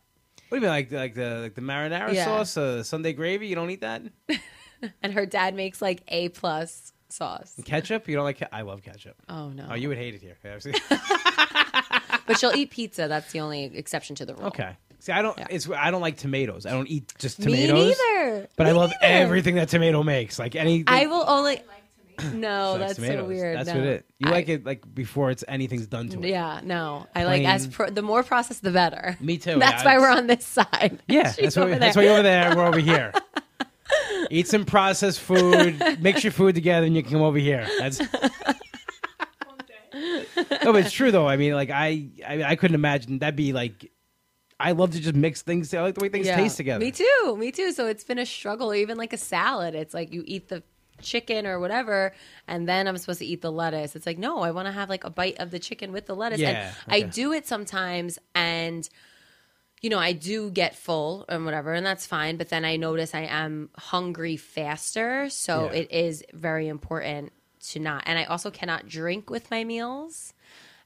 What do you mean, like like the like the marinara Yeah. sauce, uh, Sunday gravy? You don't eat that? And her dad makes like A plus sauce. Ketchup? You don't like? Ke- I love ketchup. Oh no. Oh, you would hate it here. Okay. But she'll eat pizza. That's the only exception to the rule. okay. See, I don't. Yeah. It's I don't like tomatoes. I don't eat just tomatoes. Me neither. But I love neither. everything that tomato makes. Like anything. I will only. she No, likes that's so weird. That's no. what it. You I- like it like before it's anything's done to it. Yeah, no. I like as pro- the more processed, the better. Me too. That's yeah, why we're on this side. Yeah, that's why, over that's there. why you're over there. We're over here. Eat some processed food, mix your food together, and you can come over here. That's no, but it's true though. I mean, like I, I, I couldn't imagine that'd be like. I love to just mix things. I like the way things Yeah. taste together. Me too. Me too. So it's been a struggle, even like a salad. It's like you eat the chicken or whatever, and then I'm supposed to eat the lettuce. It's like no, I want to have like a bite of the chicken with the lettuce. Yeah, and I do it sometimes, and you know I do get full and whatever, and that's fine. But then I notice I am hungry faster, so Yeah. it is very important to not. And I also cannot drink with my meals.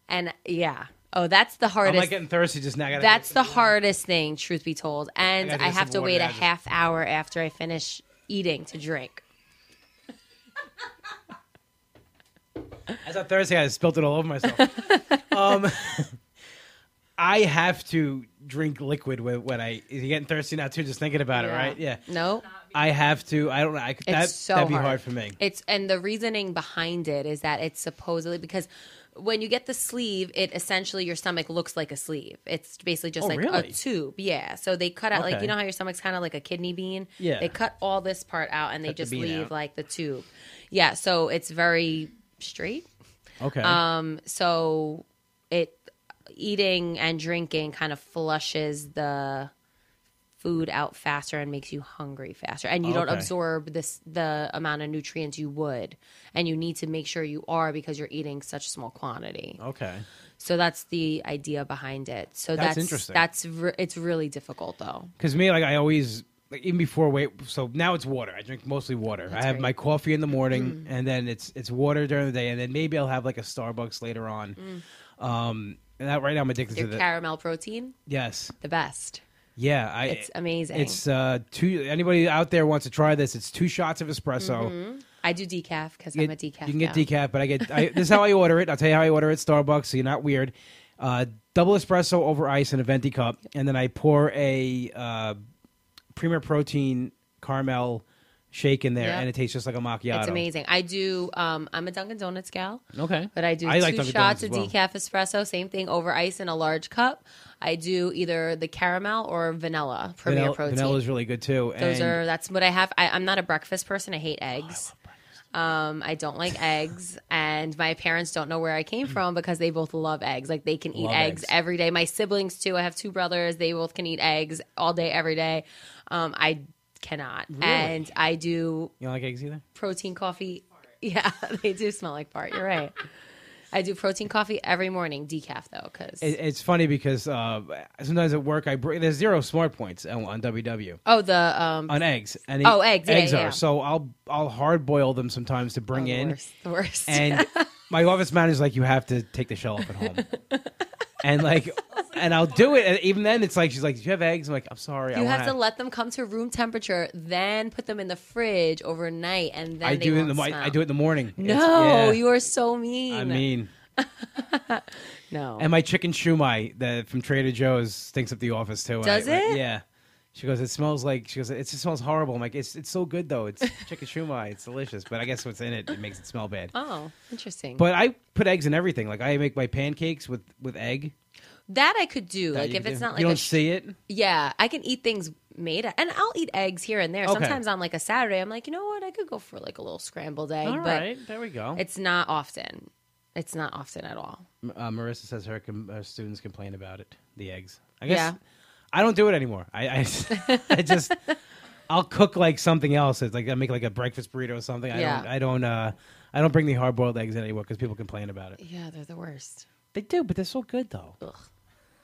And yeah. Oh, that's the hardest. I'm like getting thirsty just now. That's the hardest thing, truth be told. And I I, have to wait a just- half hour after I finish eating to drink. As on Thursday, I spilled it all over myself. um, I have to drink liquid when, when I. You're getting thirsty now too, just thinking about it, right? Yeah. No, I have to. I don't know. I could, that, so that'd be hard. hard for me. It's and the reasoning behind it is that it's supposedly because when you get the sleeve, it essentially your stomach looks like a sleeve. It's basically just Oh, like really? a tube. Yeah. So they cut out like you know how your stomach's kind of like a kidney bean. Yeah. They cut all this part out and they Cut the just bean leave out. like the tube. Yeah. So it's very straight. Okay. Um, so it eating and drinking kind of flushes the food out faster and makes you hungry faster and you don't absorb this the amount of nutrients you would and you need to make sure you are because you're eating such a small quantity okay. so that's the idea behind it so That's that's interesting. that's re- it's really difficult though Because me, like I always, like even before weight So now it's water. I drink mostly water. I have great. Mm. my coffee in the morning, and then it's it's water during the day, and then maybe I'll have like a Starbucks later on. Um, and that right now I'm addicted Mm. your to the caramel protein yes, the best yeah. I it's amazing it's uh two. Anybody out there wants to try this? It's two shots of espresso. i do decaf because i'm a decaf You can get gal. decaf, but I get I, this is how I order it. I'll tell you how I order it. Starbucks, so you're not weird. Uh, double espresso over ice in a venti cup, and then I pour a uh, Premier Protein caramel shake in there, Yep. and it tastes just like a macchiato. It's amazing. I do. Um, I'm a Dunkin' Donuts gal, Okay, but I do I two like Dunkin' shots Donuts of well. decaf espresso. Same thing over ice in a large cup. I do either the caramel or vanilla Premier vanilla, Protein. vanilla is really good too. Those and are that's what I have. I, I'm not a breakfast person. I hate eggs. Um, I don't like eggs, and my parents don't know where I came from because they both love eggs. Like they can eat Love eggs, eggs. every day. My siblings too. I have two brothers. They both can eat eggs all day, every day. Um, I cannot, and I do you don't like eggs either. protein coffee. Yeah, they do smell like fart. You're right. I do protein coffee every morning, decaf though, because It, it's funny because uh, sometimes at work I bring there's zero smart points on, on WW. oh the um on eggs. And Oh, eggs, eggs yeah. are so I'll I'll hard boil them sometimes to bring oh, the in. worst, the worst. And my office manager's like, you have to take the shell off at home. and like, and I'll do it. And even then, it's like she's like, "Do you have eggs?" I'm like, "I'm sorry." I You have wanna to let them come to room temperature, then put them in the fridge overnight, and then I they do it in the won't I do it in the morning. No, yeah. you are so mean. I mean, no. and my chicken shumai that from Trader Joe's stinks up the office too. Does I- it? Yeah. She goes, it smells like. She goes, it just smells horrible. I'm like, it's it's so good though. It's chicken shumai. It's delicious, but I guess what's in it it makes it smell bad. oh, interesting. But I put eggs in everything. Like I make my pancakes with with egg. that I could do. That like you if it's do. not like you a don't sh- see it. yeah, I can eat things made, and I'll eat eggs here and there. Okay. Sometimes on like a Saturday, I'm like, you know what, I could go for like a little scrambled egg, All but right, there we go. it's not often. It's not often at all. uh, Marissa says her, com- her students complain about it. The eggs. I guess Yeah. I don't do it anymore. I I, I just I'll cook like something else. It's like I make like a breakfast burrito or something. I Yeah. don't I don't uh I don't bring the hard boiled eggs in anymore because people complain about it. Yeah, they're the worst. They do, but they're so good though. Ugh.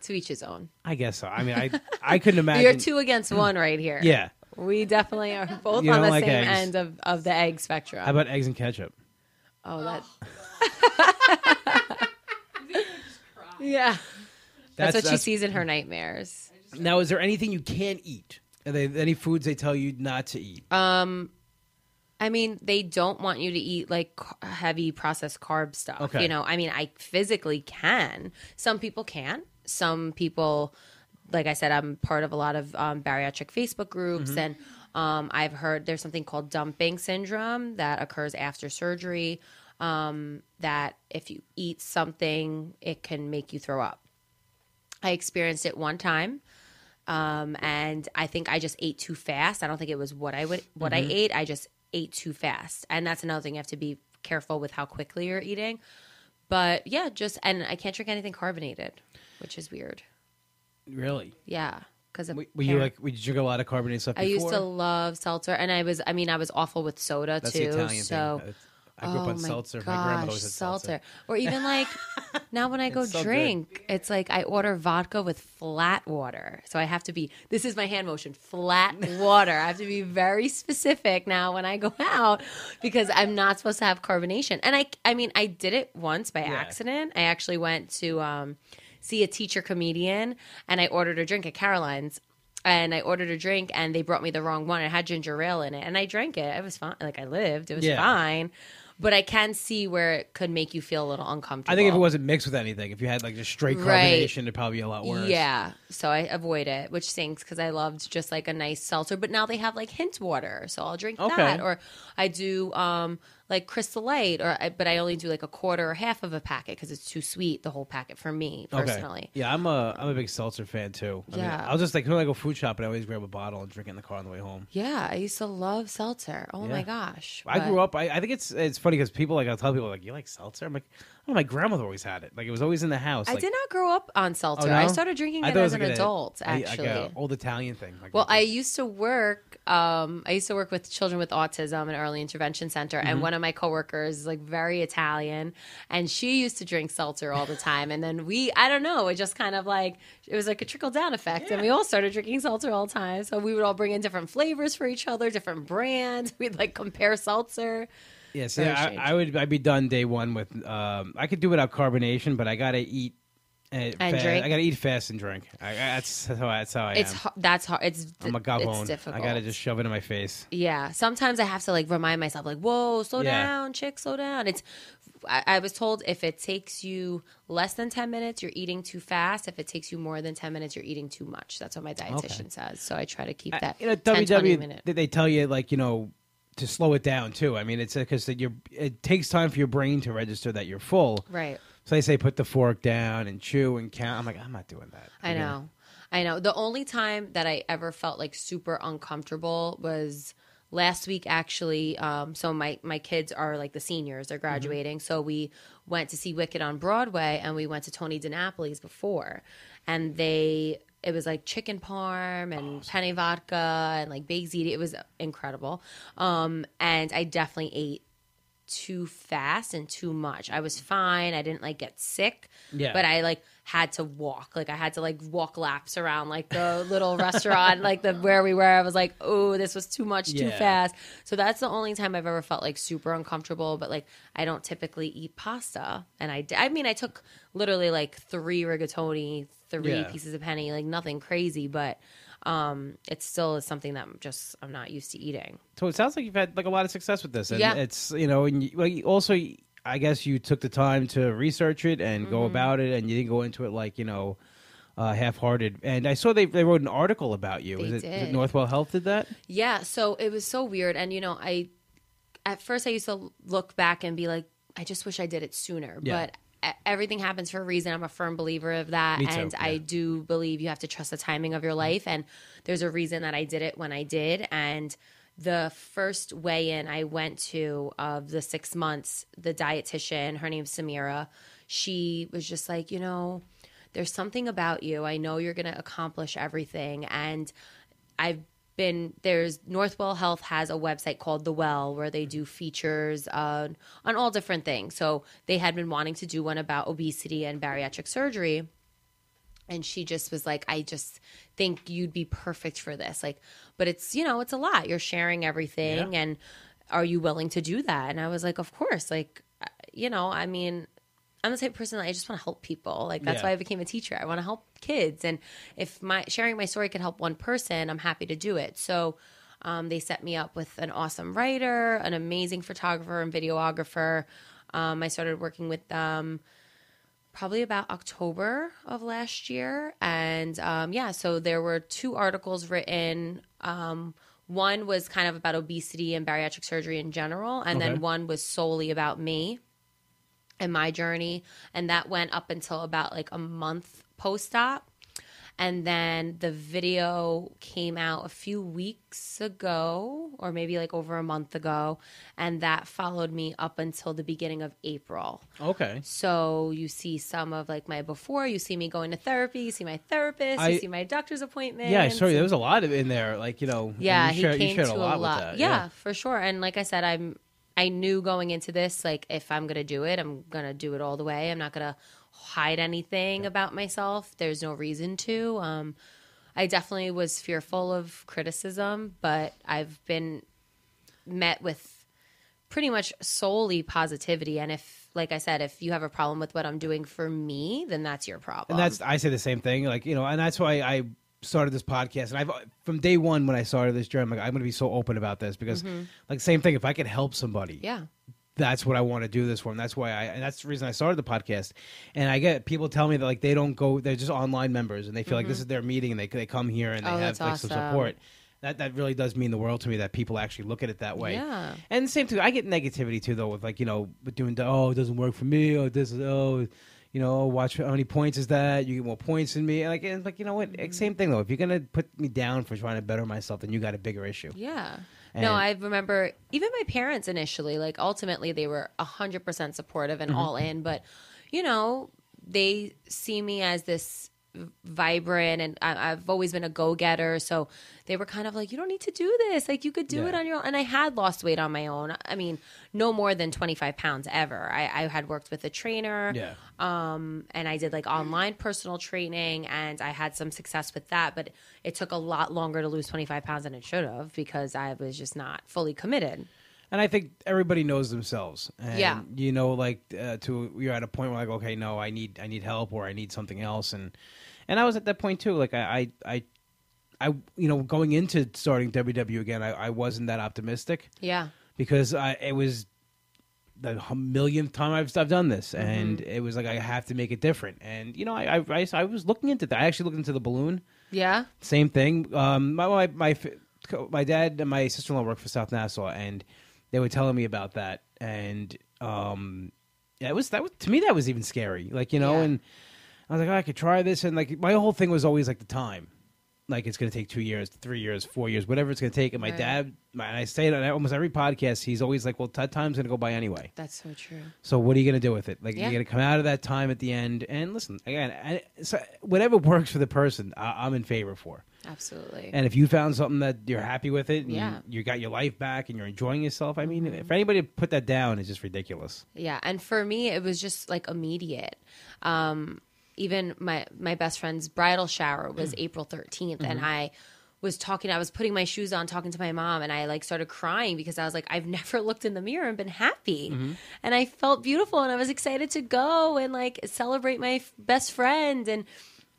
To each his own. I guess so. I mean, I I couldn't imagine. You're two against one right here. Yeah. We definitely are both You on don't the like same eggs. end of, of the egg spectrum. How about eggs and ketchup? oh, that. yeah. That's, what she sees in her nightmares. Now, is there anything you can't eat? Are there any foods they tell you not to eat? Um, I mean, they don't want you to eat like heavy processed carb stuff. Okay. You know, I mean, I physically can. Some people can't. Some people, like I said, I'm part of a lot of um, bariatric Facebook groups, Mm-hmm. and um, I've heard there's something called dumping syndrome that occurs after surgery. Um, that if you eat something, it can make you throw up. I experienced it one time. Um, and I think I just ate too fast. I don't think it was what I would what I ate. I just ate too fast, and that's another thing you have to be careful with how quickly you're eating. But yeah, just and I can't drink anything carbonated, which is weird. really? Yeah, because Were were you like? Would you drink a lot of carbonated stuff? I used to love seltzer, and I was I mean I was awful with soda That's too. so. thing. I grew up Oh on my seltzer. my Gosh, grandmother always had seltzer. Or even like now when I go It's so good. drink, it's like I order vodka with flat water. So I have to be this is my hand motion, flat water. I have to be very specific now when I go out because I'm not supposed to have carbonation. And I I mean I did it once by Yeah. accident. I actually went to um see a teacher comedian and I ordered a drink at Caroline's and I ordered a drink and they brought me the wrong one. It had ginger ale in it and I drank it. It was fine. Like I lived. It was Yeah. fine. But I can see where it could make you feel a little uncomfortable. I think if it wasn't mixed with anything, if you had like just straight Right. it'd probably be a lot worse. Yeah. So I avoid it, which stinks because I loved just like a nice seltzer. But now they have like hint water, so I'll drink Okay. that. Or I do um like Crystal Light, or I, but I only do like a quarter or half of a packet because it's too sweet. The whole packet for me Okay. personally. Yeah, I'm a I'm a big seltzer fan too. I mean, Yeah. I'll just like when I go food shopping, I always grab a bottle and drink it in the car on the way home. Yeah, I used to love seltzer. Oh my Yeah. gosh. I But- grew up. I, I think it's it's funny because people like I'll tell people like you like seltzer. I'm like, oh, my grandmother always had it. Like it was always in the house. I like, did not grow up on seltzer. Oh, no? I started drinking I it as was an like adult, a- actually. like old Italian thing. Like Well, I used to work. Um, I used to work with children with autism and early intervention center, Mm-hmm. and one of my coworkers is like very Italian, and she used to drink seltzer all the time. And then we, I don't know, it just kind of like it was like a trickle down effect, and we all started drinking seltzer all the time. So we would all bring in different flavors for each other, different brands. We'd like compare seltzer. Yeah, see, I. I would I'd be done day one with. Um, I could do without carbonation, but I gotta eat. And, And fa- drink? I gotta eat fast and drink. I, I, that's how I, that's how I It's am. har- that's hard. It's I'm a it's difficult. I gotta just shove it in my face. Yeah, sometimes I have to like remind myself, like, "Whoa, slow Yeah. down, chick, slow down." It's. I, I was told if it takes you less than ten minutes, you're eating too fast. If it takes you more than ten minutes, you're eating too much. That's what my dietitian says. So I try to keep that. you know, 10, WW, minute. they tell you like you know to slow it down too. I mean, it's because that you're. It takes time for your brain to register that you're full. Right. So they say put the fork down and chew and count. I'm like, I'm not doing that. I mean, know. I know. The only time that I ever felt like super uncomfortable was last week actually. Um, so my my kids are like the seniors, they're graduating. So we went to see Wicked on Broadway and we went to Tony DiNapoli's before. And they it was like chicken parm and penne vodka and like baked ziti. It was incredible. Um, and I definitely ate too fast and too much. I was fine. I didn't like get sick. Yeah. But I like had to walk. Like I had to like walk laps around like the little restaurant, like the where we were. I was like, oh, this was too much, too fast. So that's the only time I've ever felt like super uncomfortable. But like I don't typically eat pasta, and I I mean I took literally like three rigatoni, three Yeah. pieces of penne, like nothing crazy, but. Um, it still is something that I'm just I'm not used to eating. So it sounds like you've had like a lot of success with this, and Yeah. it's you know, and you, you also I guess you took the time to research it and Mm-hmm. go about it, and you didn't go into it like you know. Uh, half-hearted, and I saw they they wrote an article about you. They Is it, it. Northwell Health did that? Yeah, so it was so weird. And, you know, I, at first I used to look back and be like, I just wish I did it sooner. Yeah. But everything happens for a reason. I'm a firm believer of that. Me too, and yeah. I do believe you have to trust the timing of your life. And there's a reason that I did it when I did. And the first weigh in I went to of the six months, the dietitian, her name's Samira, she was just like, you know, there's something about you. I know you're going to accomplish everything. And I've been there's Northwell Health has a website called The Well where they do features on on all different things. So they had been wanting to do one about obesity and bariatric surgery. And she just was like, I just think you'd be perfect for this. Like, but it's, you know, it's a lot. You're sharing everything. And are you willing to do that? And I was like, of course. Like, uh, you know, I mean, I'm the type of person that I just want to help people. Like that's Yeah. why I became a teacher. I want to help kids, and if my sharing my story could help one person, I'm happy to do it. So. Um, they set me up with an awesome writer, an amazing photographer and videographer. Um, I started working with them probably about October of last year. And um, yeah, so there were two articles written. Um, one was kind of about obesity and bariatric surgery in general, and Okay. then one was solely about me and my journey. And that went up until about like a month post op. And then the video came out a few weeks ago, or maybe like over a month ago. And that followed me up until the beginning of April. Okay. So you see some of like my before, you see me going to therapy, you see my therapist, I- you see my doctor's appointment. Yeah, sorry, there was a lot of in there. Like you know, Yeah, you he shared, you came shared to a lot, a lot. with that. yeah, for sure. And like I said, I'm I knew going into this, like if I'm gonna do it, I'm gonna do it all the way. I'm not gonna hide anything about myself. There's no reason to. Um, I definitely was fearful of criticism, but I've been met with pretty much solely positivity. And if, like I said, if you have a problem with what I'm doing for me, then that's your problem. and that's I say the same thing. Like you know, and that's why I started this podcast. And I've from day one when I started this journey, I'm like I'm going to be so open about this because, like, same thing. If I could help somebody, yeah. That's what I want to do this for, and that's why I and that's the reason I started the podcast. And I get people tell me that like they don't go, they're just online members, and they feel like this is their meeting, and they they come here and they Mm-hmm. Oh, have like some support. That that really does mean the world to me that people actually look at it that way. Yeah. And same too, I get negativity too though with like you know doing the, oh it doesn't work for me oh this is oh you know watch how many points is that you get more points than me and like and like you know what Mm-hmm. same thing though if you're gonna put me down for trying to better myself then you got a bigger issue. Yeah. And- no, I remember even my parents initially, like ultimately they were 100% supportive and mm-hmm. all in, but you know, they see me as this vibrant and I, I've always been a go-getter so they were kind of like you don't need to do this like you could do Yeah. it on your own and i had lost weight on my own i mean no more than 25 pounds ever i, I had worked with a trainer Yeah. um, and I did like online personal training, and I had some success with that. But it took a lot longer to lose 25 pounds than it should have because I was just not fully committed. And I think everybody knows themselves. And Yeah. You know, like uh, to you're at a point where like, okay, no, I need I need help or I need something else, and and I was at that point too. Like I I I, I you know going into starting WW again, I, I wasn't that optimistic Yeah, because I it was the millionth time I've I've done this, Mm-hmm. and it was like I have to make it different. And you know, I I, I, I was looking into that. I actually looked into the balloon. yeah, Same thing. Um, my my my, my dad and my sister in law work for South Nassau, and they were telling me about that. And um, yeah, it was that was to me that was even scary. Like you know, Yeah. and I was like, oh, I could try this, and like my whole thing was always like the time. Like it's going to take two years, three years, four years, whatever it's going to take. And my Right. dad, my, and I say it on almost every podcast. He's always like, "Well, that time's going to go by anyway. that's so true. So what are you going to do with it? Like Yeah. you're going to come out of that time at the end and listen again. I, so whatever works for the person, I, I'm in favor for. Absolutely. And if you found something that you're happy with it, and Yeah. Mm-hmm. you got your life back, and you're enjoying yourself, I mean, if anybody put that down, it's just ridiculous. Yeah, and for me, it was just like immediate. Um, even my my best friend's bridal shower was April 13th, and I was talking. I was putting my shoes on, talking to my mom, and I like started crying because I was like, I've never looked in the mirror and been happy, and I felt beautiful, and I was excited to go and like celebrate my f- best friend and.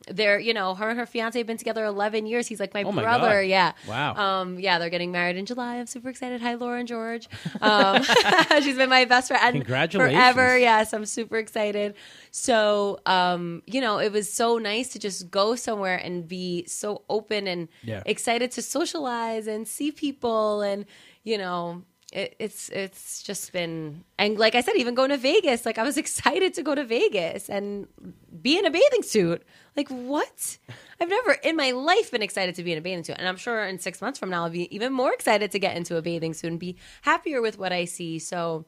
They're, you know, her and her fiance have been together 11 years. He's like my Oh my brother. God. Yeah. Wow. Um, yeah, they're getting married in July. I'm super excited. Hi, Laura and George. Um, she's been my best friend. Congratulations. Forever. Yes, I'm super excited. So, um, you know, it was so nice to just go somewhere and be so open and Yeah. excited to socialize and see people and, you know, it, it's it's just been and like I said, even going to Vegas, like I was excited to go to Vegas and be in a bathing suit. Like what? I've never in my life been excited to be in a bathing suit, and I'm sure in six months from now I'll be even more excited to get into a bathing suit and be happier with what I see. So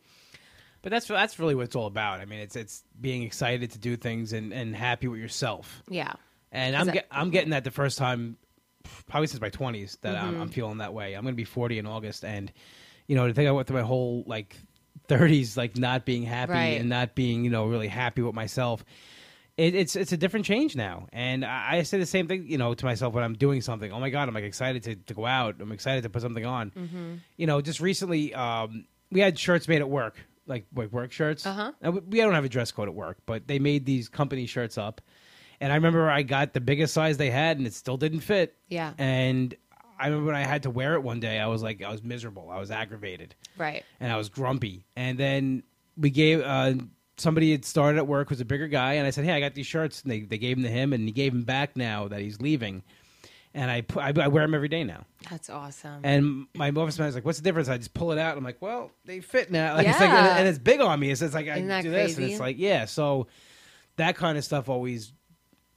But that's that's really what it's all about. I mean, it's it's being excited to do things and, and happy with yourself. yeah, And I'm that- get, I'm getting that the first time, probably since my 20s, that I'm, Mm-hmm. I'm feeling that way. I'm going to be 40 in August, and you know, to think I went through my whole like 30s, like not being happy Right. and not being you know really happy with myself. It, it's it's a different change now, and I, I say the same thing, you know, to myself when I'm doing something. Oh my god, I'm like excited to, to go out. I'm excited to put something on. Mm-hmm. You know, just recently, um, we had shirts made at work like like work shirts. Uh-huh. We, we don't have a dress code at work, but they made these company shirts up, and I remember I got the biggest size they had, and it still didn't fit. Yeah. And I remember when I had to wear it one day, I was like, I was miserable, I was aggravated, Right. and I was grumpy. And then we gave uh, somebody had started at work was a bigger guy, and I said, Hey, I got these shirts, and they they gave them to him, and he gave them back now that he's leaving. And I, pu- I, I wear them every day now. That's awesome. And my office manager's like, "What's the difference?" I just pull it out. I'm like, "Well, they fit now." Like, it's like, Yeah. and it's big on me. It's, it's like I Isn't that do this, and crazy? it's like, yeah. So that kind of stuff always,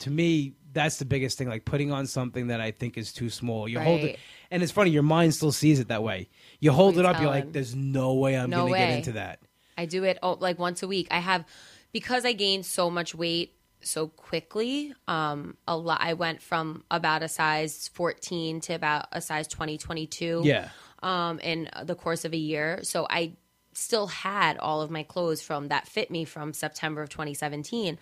to me, that's the biggest thing. Like putting on something that I think is too small. You hold it, and it's funny. Your mind still sees it that way. You hold We it up. You're like, "There's no way I'm No going to get into that." I do it oh, like once a week. I have because I gained so much weight so quickly. Um, a lot. I went from about a size 14 to about a size 20, 22. Yeah. Um, in the course of a year. So I still had all of my clothes from that fit me from September of 2017.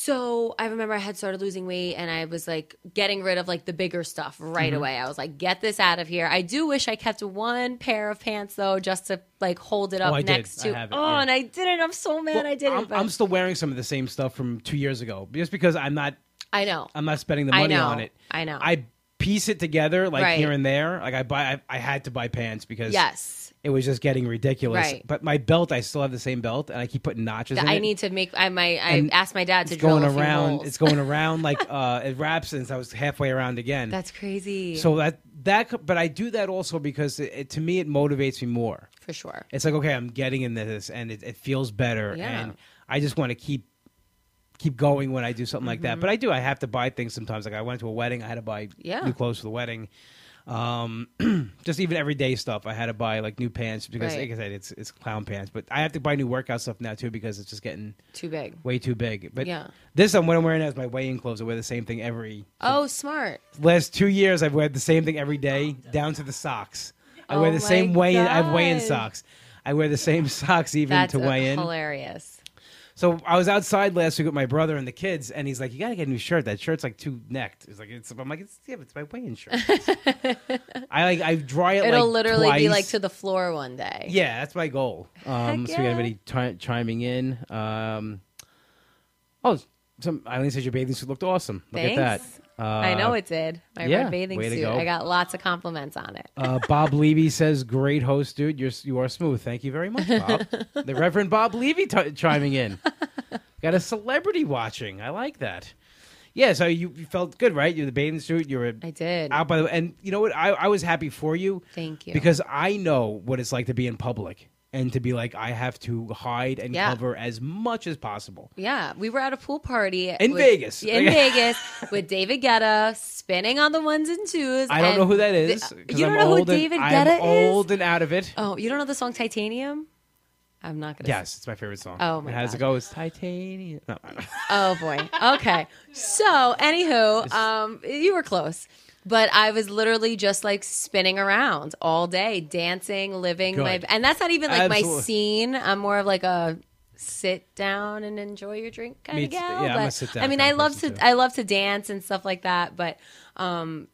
So I remember I had started losing weight and I was like getting rid of like the bigger stuff right Mm-hmm. away. I was like, get this out of here. I do wish I kept one pair of pants though, just to like hold it up Oh, I did. next I to. have it, oh, yeah. and I didn't. I'm so mad I didn't. I'm, but I'm still wearing some of the same stuff from two years ago, just because I'm not I know. I'm not spending the money on it. I know. I piece it together like Right. here and there. Like I buy, I, I had to buy pants because yes. it was just getting ridiculous. Right. But my belt, I still have the same belt, and I keep putting notches. in I need to make. I might. I asked my dad to It's drill going around. It's going around like uh, it wraps since I was halfway around again. That's crazy. so that that, but I do that also because it, it, to me it motivates me more. for sure. It's like okay, I'm getting into this, and it, it feels better, Yeah. and I just want to keep keep going when I do something like Mm-hmm. that. But I do. I have to buy things sometimes. Like I went to a wedding, I had to buy Yeah. new clothes for the wedding. Um, just even everyday stuff. I had to buy like new pants because, Right. like I said, it's it's clown pants. But I have to buy new workout stuff now too because it's just getting Too big. way too big. But Yeah. this I'm what I'm wearing as my weigh-in clothes. I wear the same thing every. Oh, smart. Last two years, I've wear the same thing every day, down to the socks. I wear Oh the same weigh-in. I have weigh-in socks. I wear the same socks even That's to weigh in. hilarious. So I was outside last week with my brother and the kids, and he's like, "You gotta get a new shirt. That shirt's like too necked." He's like, it's, "I'm like, it's, yeah, it's my weigh-in shirt." I like I dry it. It'll like, literally be like to the floor one day. Yeah, that's my goal. Um, Heck so we got anybody chi- chiming in. Um, oh, some Eileen says your bathing suit looked awesome. Look Thanks. at that. Uh, I know it did. My yeah, red bathing suit. go. I got lots of compliments on it. Uh, Bob Levy says, "Great host, dude. You're you are smooth. Thank you very much, Bob." the Reverend Bob Levy t- chiming in. Got a celebrity watching. I like that. Yeah, so you, you felt good, right? You're the bathing suit. You were I did. out by the and you know what? I, I was happy for you. Thank you. because I know what it's like to be in public and to be like I have to hide and Yeah. cover as much as possible. yeah, we were at a pool party In with- Vegas. In Vegas with David Guetta spinning on the ones and twos. I don't know who that is. the- you don't I'm know who old and- David I'm is? old and out of it. Oh, you don't know the song Titanium? I'm not gonna. Yes, it's my favorite song. Oh, my How does God. it go? It's titanium. No. Oh boy. Okay. So, anywho, um, you were close, but I was literally just like spinning around all day, dancing, living my, and that's not even like my scene. I'm more of like a sit down and enjoy your drink kind Me of gal. Yeah, I'm a but, sit down I mean, I love to, too. I love to dance and stuff like that, but um,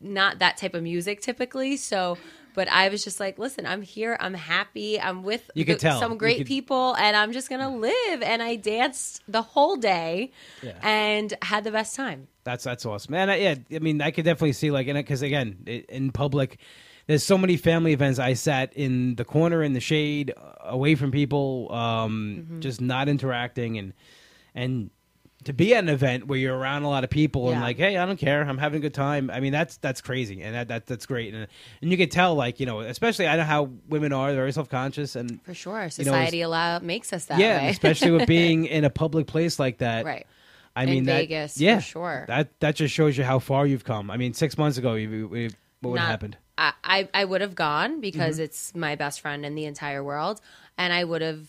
not that type of music typically. So. But I was just like, listen, I'm here. I'm happy. I'm with You could the- tell. some great could- people, and I'm just gonna live. And I danced the whole day, Yeah. and had the best time. That's that's awesome, man. I, yeah, I mean, I could definitely see like in it because again, in public, there's so many family events. I sat in the corner in the shade, away from people, um, Mm-hmm. just not interacting, and and to be at an event where you're around a lot of people and Yeah. like, hey, I don't care, I'm having a good time. I mean, that's that's crazy, and that, that that's great, and and you can tell like you know, especially I know how women are, they're very self conscious, and For sure, it's- society allow makes us that yeah, way. especially with being in a public place like that, right. I In mean, that, Vegas, for yeah, sure. That that just shows you how far you've come. I mean, six months ago, you, you, what would have Not- happened? I, I, I would have gone because Mm-hmm. it's my best friend in the entire world, and I would have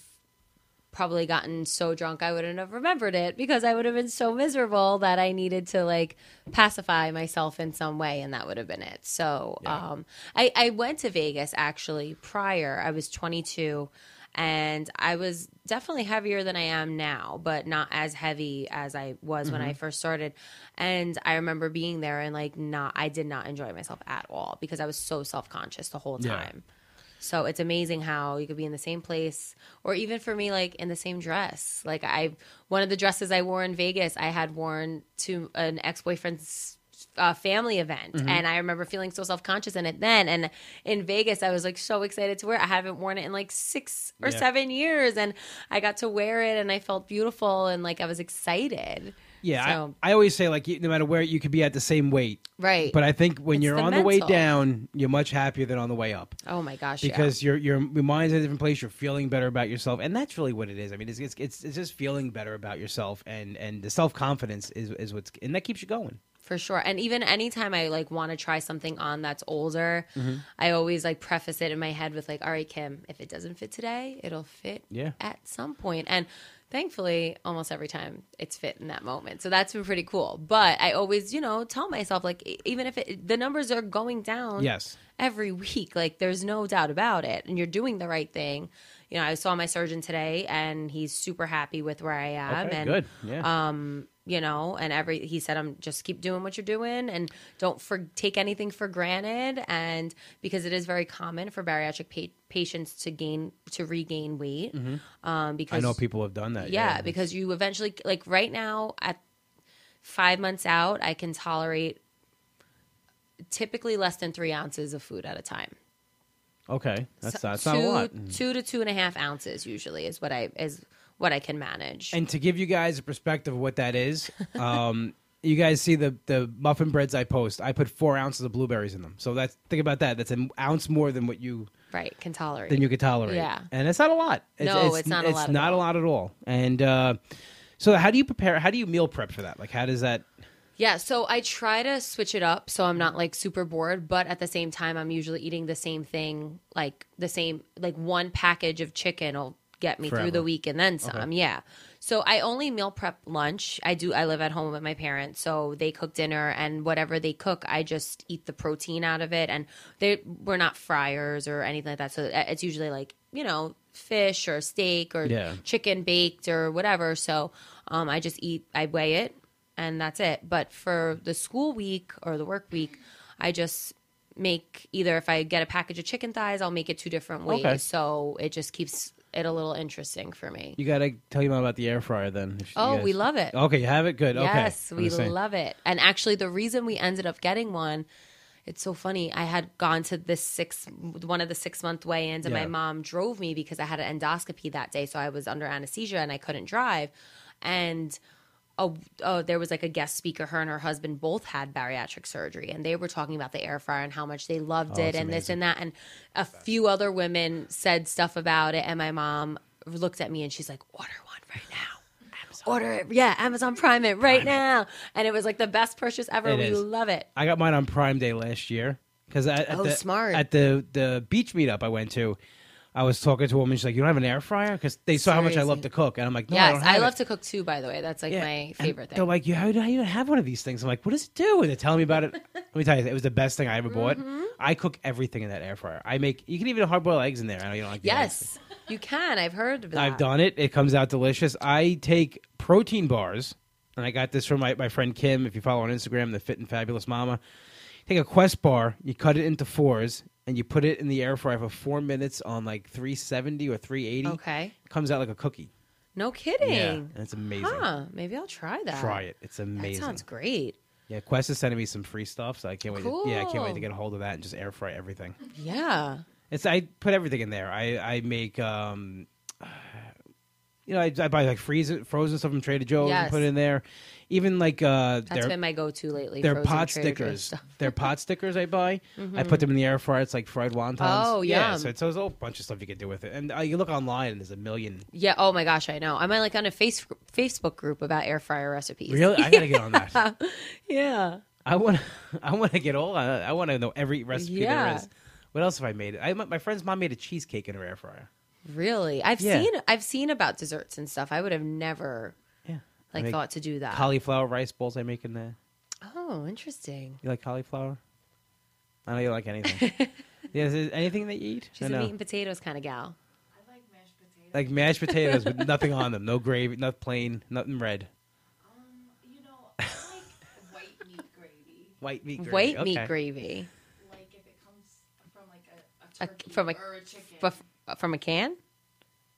probably gotten so drunk I wouldn't have remembered it because I would have been so miserable that I needed to like pacify myself in some way, and that would have been it. So, um, I, I went to Vegas actually prior. I was 22. And I was definitely heavier than I am now, but not as heavy as I was when I first started. And I remember being there and like not, I did not enjoy myself at all because I was so self conscious the whole Yeah. So it's amazing how you could be in the same place, or even for me, like in the same dress. Like I, one of the dresses I wore in Vegas, I had worn to an ex boyfriend's uh, family event, Mm-hmm. and I remember feeling so self conscious in it then. And in Vegas, I was like so excited to wear. it. I haven't worn it in like six or Yeah. seven years, and I got to wear it, and I felt beautiful, and like I was excited. Yeah, So- I, I always say like you- no matter where you could be at the same weight, Right. but I think when It's you're the on the way mental. down, you're much happier than on the way up oh my gosh, yeah. because your your your mind's in a different place. You're feeling better about yourself, and that's really what it is. I mean, it's it's it's, it's just feeling better about yourself, and and the self confidence is is what's and that keeps you going. for sure and even anytime i like want to try something on that's older Mm-hmm. i always like preface it in my head with like all right kim if it doesn't fit today it'll fit Yeah. at some point and thankfully almost every time it's fit in that moment so that's been pretty cool but i always you know tell myself like even if it, the numbers are going down Yes. every week like there's no doubt about it and you're doing the right thing you know i saw my surgeon today and he's super happy with where i am Okay, and good. Yeah. um you know and every he said i'm just keep doing what you're doing and don't for take anything for granted and because it is very common for bariatric pa- patients to gain to regain weight um because Mm-hmm. I know people have done that. yeah, because you eventually like right now at five months out i can tolerate typically less than three ounces of food at a time okay, that's So that's two, not a lot. two to two and a half ounces usually is what i is what i can manage And to give you guys a perspective of what that is, um, you guys see the the muffin breads I post. I put four ounces of blueberries in them. So that's think about that. That's an ounce more than what you right can tolerate than you could tolerate. Yeah. and it's not a lot. No, it's not a It's lot not a lot at all. And uh, so, how do you prepare? How do you meal prep for that? Like, how does that? Yeah, so I try to switch it up so I'm not like super bored, but at the same time I'm usually eating the same thing, like the same like one package of chicken will get me Forever. through the week and then some. Yeah. So I only meal prep lunch. I do I live at home with my parents, so they cook dinner and whatever they cook, I just eat the protein out of it and they we're not fryers or anything like that. So uh, it's usually like, you know, fish or steak or Yeah. chicken baked or whatever. So um, I just eat, I weigh it, and that's it. But for the school week or the work week, I just make either if I get a package of chicken thighs, I'll make it two different ways. Okay. So it just keeps it a little interesting for me. You got to tell you more about the air fryer then. if you Oh, guys- we love it. Okay, you have it. Good. Okay. Yes, I'm we just saying. love it. And actually, the reason we ended up getting one, it's so funny. I had gone to this six, one of the six month weigh ins, and Yeah. my mom drove me because I had an endoscopy that day. So I was under anesthesia and I couldn't drive. And oh, oh, there was like a guest speaker. Her and her husband both had bariatric surgery, and they were talking about the air fryer and how much they loved Oh, it, that's and this and that. And a few other women said stuff about it, and my mom looked at me and she's like, "Order one right now." Order it, yeah. Amazon Prime it right now, and it was like the best purchase ever. It we is. love it. I got mine on Prime Day last year because at, at Oh, the, smart. at the the beach meetup I went to. I was talking to a woman. She's like, "You don't have an air fryer?" Because they saw how much I love to cook, and I'm like, "No, I yes, don't I, love it." to cook too. By the way, that's like Yeah. my And favorite They're thing. like, "You how do you have one of these things?" I'm like, "What does it do?" And they're telling me about it. Let me tell you, it was the best thing I ever bought. Mm-hmm. I cook everything in that air fryer. I make. You can even hard boil eggs in there. I know you don't like. yes, you can. I've heard of that. I've done it. It comes out delicious. I take protein bars, and I got this from my, my friend Kim. If you follow on Instagram, the Fit and Fabulous Mama, take a Quest bar, you cut it into fours, and you put it in the air fryer for four minutes on like 370 or 380. Okay, comes out like a cookie. no kidding. Yeah, and it's amazing. Huh? Maybe I'll try that. Try it. It's amazing. That sounds great. Yeah, Quest is sending me some free stuff, so I can't wait. To, yeah, I can't wait to get a hold of that and just air fry everything. Yeah. It's I put everything in there. I I make um, you know, I, I buy like freeze frozen stuff from Trader Joe's and put it in there. Even like uh, That's their been my go-to lately. their frozen pot Trader Joe's stickers. stuff. Mm-hmm. Their pot stickers I buy. I put them in the air fryer. It's like fried wontons. Oh, yeah. yum. So it's, there's a whole bunch of stuff you can do with it. And uh, you look online and there's a million. Yeah. Oh my gosh, I know. I'm like on a face Facebook group about air fryer recipes. Really, I gotta get on that. Yeah. I want I want to get all. I, I want to know every recipe Yeah. is. What else have I made? I, my friend's mom made a cheesecake in her air fryer. Really? I've Yeah. seen I've seen about desserts and stuff. I would have never Yeah. Like make thought to do that. cauliflower rice bowls I make in there. oh, interesting. You like cauliflower? I know you like anything. yeah, is there anything that you eat? She's I a know. meat and potatoes kind of gal. I like mashed potatoes. Like mashed potatoes with nothing on them, no gravy, not plain, nothing red. Um, you know, I like white meat gravy. White meat gravy. White okay. meat gravy. Like if it comes from like a, a A- turkey from a- or a chicken. Bef- from a can?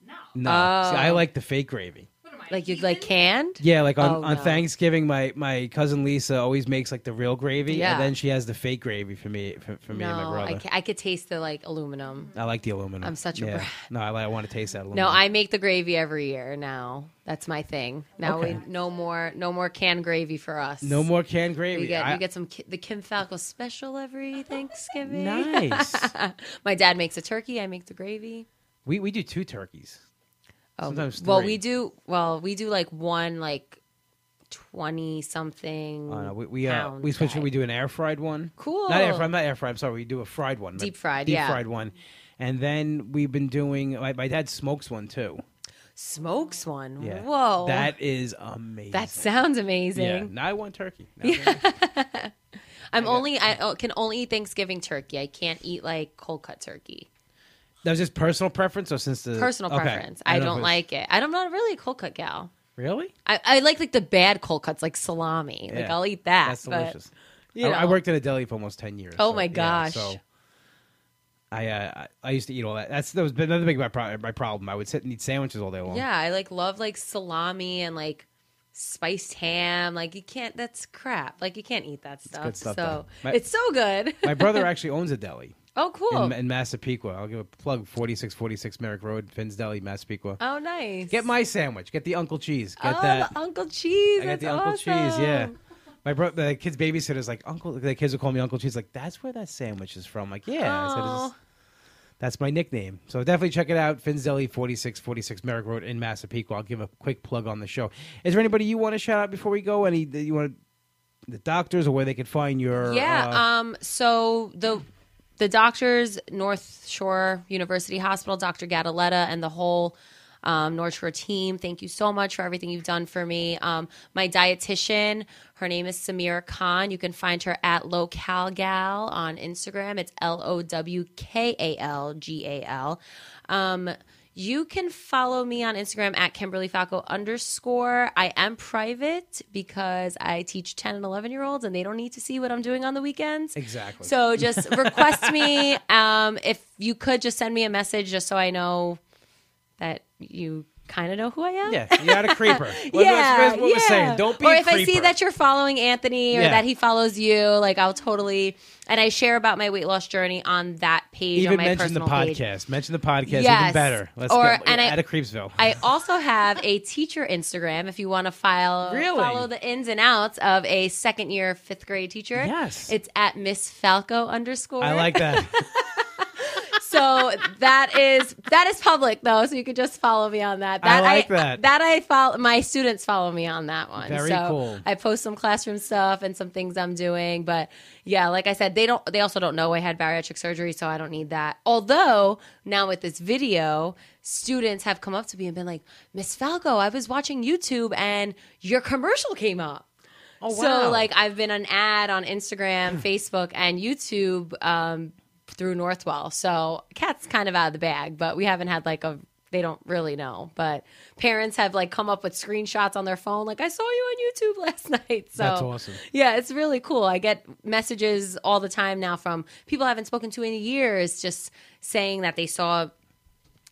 no. No, See, I Oh. like the fake gravy. What am I? Like you like canned? Yeah, like on, Oh, on no. Thanksgiving, my, my cousin Lisa always makes like the real gravy, Yeah. and then she has the fake gravy for me for, for me and my no, brother. I, ca- I could taste the like aluminum. I like the aluminum. I'm such a brat. No, I, like- I want to taste that aluminum. No, I make the gravy every year now. That's my thing. Now Okay. we no more no more canned gravy for us. no more canned gravy. We get I- we get some Ki- the Kim Falco special every Thanksgiving. nice. my dad makes a turkey. I make the gravy. we we do two turkeys. Oh, well, we do. Well, we do like one like twenty something. Uh, we we, uh, we switch. We do an air fried one. Cool. Not air fried. Not air fried. I'm sorry. We do a fried one. Deep fried. Deep yeah. fried one. And then we've been doing. My, my dad smokes one too. smokes one. Yeah. Whoa, That is amazing. that sounds Yeah. amazing. Now I want turkey. Now I want- I'm I only I oh, can only eat Thanksgiving turkey. I can't eat like cold cut turkey. That was just personal preference, or since the Personal okay. preference. I know don't it's- like it. I'm not really a cold cut gal. Really? I, I like like the bad cold cuts, like salami. Like I'll eat that. That's but, delicious. you I, I worked in a deli for almost ten years. Oh so, my yeah, gosh. so I, uh, I I used to eat all that. That's that was another big my, pro- my problem. I would sit and eat sandwiches all day long. Yeah, I like love like salami and like spiced ham. Like you can't. That's crap. Like you can't eat that stuff. stuff, so. My- it's so good. My brother actually owns a deli oh, cool. in, in Massapequa. I'll give a plug: forty six forty six Merrick Road, Finn's Deli, Massapequa. oh, nice. Get my sandwich. Get the Uncle Cheese. Get oh, that. the Uncle Cheese. I got the Uncle Cheese. Yeah. My bro, the kid's babysitter's like Uncle. The kids will call me Uncle Cheese. Like that's where that sandwich is from. Like yeah. Said, Oh. "It's- that's my nickname. So definitely check it out. Finn's Deli, 4646 Merrick Road in Massapequa. I'll give a quick plug on the show. Is there anybody you want to shout out before we go? Any that you want the doctors or where they could find your? Yeah. uh, um. So the the doctors, North Shore University Hospital, Dr. Gadaletta, and the whole um, North Shore team. Thank you so much for everything you've done for me. Um, my dietitian, her name is Samira Khan. You can find her at lowkalgal on Instagram. It's L O W K A L G A L. You can follow me on Instagram at Kimberly Falco underscore. I am private because I teach 10 and 11 year olds and they don't need to see what I'm doing on the weekends. Exactly. So just request me. Um, if you could just send me a message just so I know that you kind of know who I am. yeah, you're not a creeper. Well, yeah, that's, what yeah. we're saying. Don't be Or if I see that you're following Anthony or Yeah. that he follows you, like I'll totally and I share about my weight loss journey on that page even on my mention the personal page. podcast. Mention the podcast. Even better. Let's Or- get and I- out of Creepsville. I also have a teacher Instagram if you want to file Really? follow the ins and outs of a second year fifth grade teacher. Yes. It's at Miss Falco underscore. I like that. so that is that is public though, so you could just follow me on that. I That like that. That I follow. My students follow me on that one. Very so cool. I post some classroom stuff and some things I'm doing, but yeah, like I said, they don't. They also don't know I had bariatric surgery, so I don't need that. Although now with this video, students have come up to me and been like, "Miss Falco, I was watching YouTube and your commercial came up." Oh, wow. So like I've been an ad on Instagram, Facebook, and YouTube um, through Northwell. So cat's kind of out of the bag, but we haven't had like a they don't really know. But parents have like come up with screenshots on their phone, like I saw you on YouTube last night. So That's awesome. Yeah, it's really cool. I get messages all the time now from people I haven't spoken to in years, just saying that they saw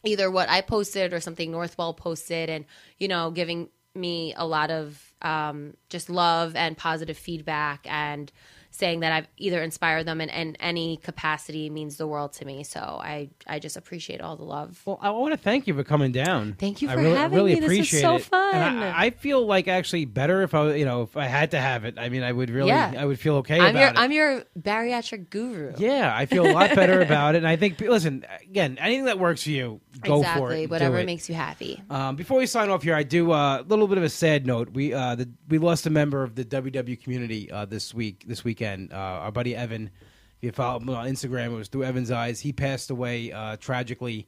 either what I posted or something Northwell posted, and you know, giving me a lot of um, just love and positive feedback, and saying that I've either inspired them in, in any capacity means the world to me. So I I just appreciate all the love. Well, I want to thank you for coming down. Thank you I for really, having really me. This was appreciate so it. And fun. I, I feel like actually better if I, you know, if I had to have it. I mean, I would really, Yeah. I would feel okay I'm about your it. I'm your bariatric guru. yeah, I feel a lot better about it. And I think, listen, again, anything that works for you, go exactly. for it. and Whatever it. makes you happy. Um, before we sign off here, I do uh, a little bit of a sad note. We uh, the, we lost a member of the WW community uh, this week. This weekend, uh, our buddy Evan. If you follow him on Instagram, it was through Evan's eyes. He passed away uh, tragically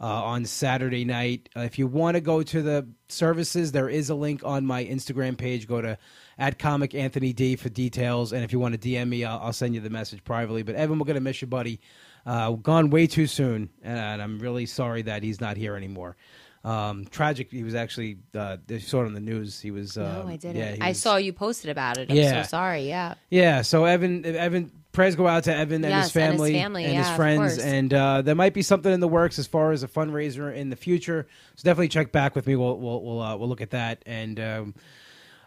uh, on Saturday night. Uh, if you want to go to the services, there is a link on my Instagram page. Go to at comic Anthony D for details. And if you want to DM me, I'll, I'll send you the message privately. But Evan, we're gonna miss you, buddy. Uh, gone way too soon, and I'm really sorry that he's not here anymore. Um, tragic. He was actually. Uh, they saw it on the news. He was. no, um, I didn't. Yeah, I was- saw you posted about it. I'm Yeah. so sorry. Yeah. Yeah. So Evan, Evan prayers go out to Evan and Yes, his and his family And his yeah, of friends, and uh, there might be something in the works as far as a fundraiser in the future. So definitely check back with me. We'll we'll we'll, uh, we'll look at that. And um,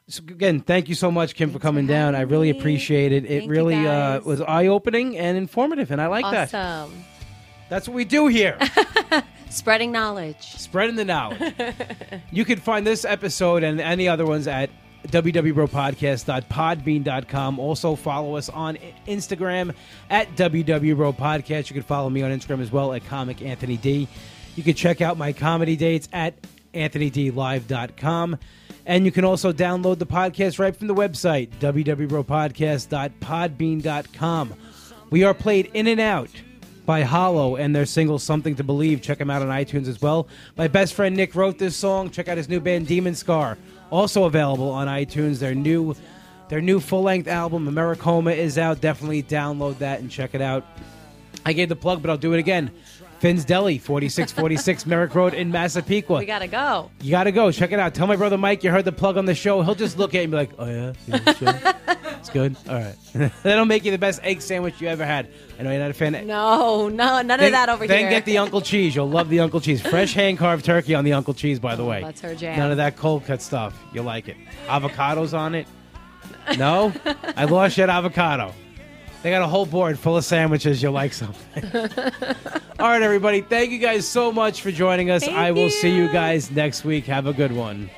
so again, thank you so much, Kim, for coming for down. I really appreciate it. It Thank really uh, was eye opening and informative, and I like that. awesome. That's what we do here. Spreading knowledge. spreading the knowledge. you can find this episode and any other ones at www.podcast.podbean.com. Also, follow us on Instagram at www.podcast. You can follow me on Instagram as well at Comic Anthony D. You can check out my comedy dates at anthonydlive.com. And you can also download the podcast right from the website, www.podcast.podbean.com. We are played in and out by Hollow and their single Something to Believe. Check them out on iTunes as well. My best friend Nick wrote this song. Check out his new band Demon Scar. Also available on iTunes. Their new their new full-length album Americoma is out. Definitely download that and check it out. I gave the plug, but I'll do it again. Finn's Deli, 4646 Merrick Road in Massapequa. We gotta go. You got to go. Check it out. Tell my brother Mike you heard the plug on the show. He'll just look at you and be like, oh, yeah? yeah sure. it's good. All right. That'll make you the best egg sandwich you ever had. I know you're not a fan. of No, no, none then, of that over then here. Then get the Uncle Cheese. You'll love the Uncle Cheese. Fresh hand carved turkey on the Uncle Cheese, by the oh, way. that's her jam. None of that cold cut stuff. You'll like it. Avocados on it. No? I lost you at avocado. They got a whole board full of sandwiches. You'll like something. All right, everybody. Thank you guys so much for joining us. Thank I will see you you. guys next week. Have a good one.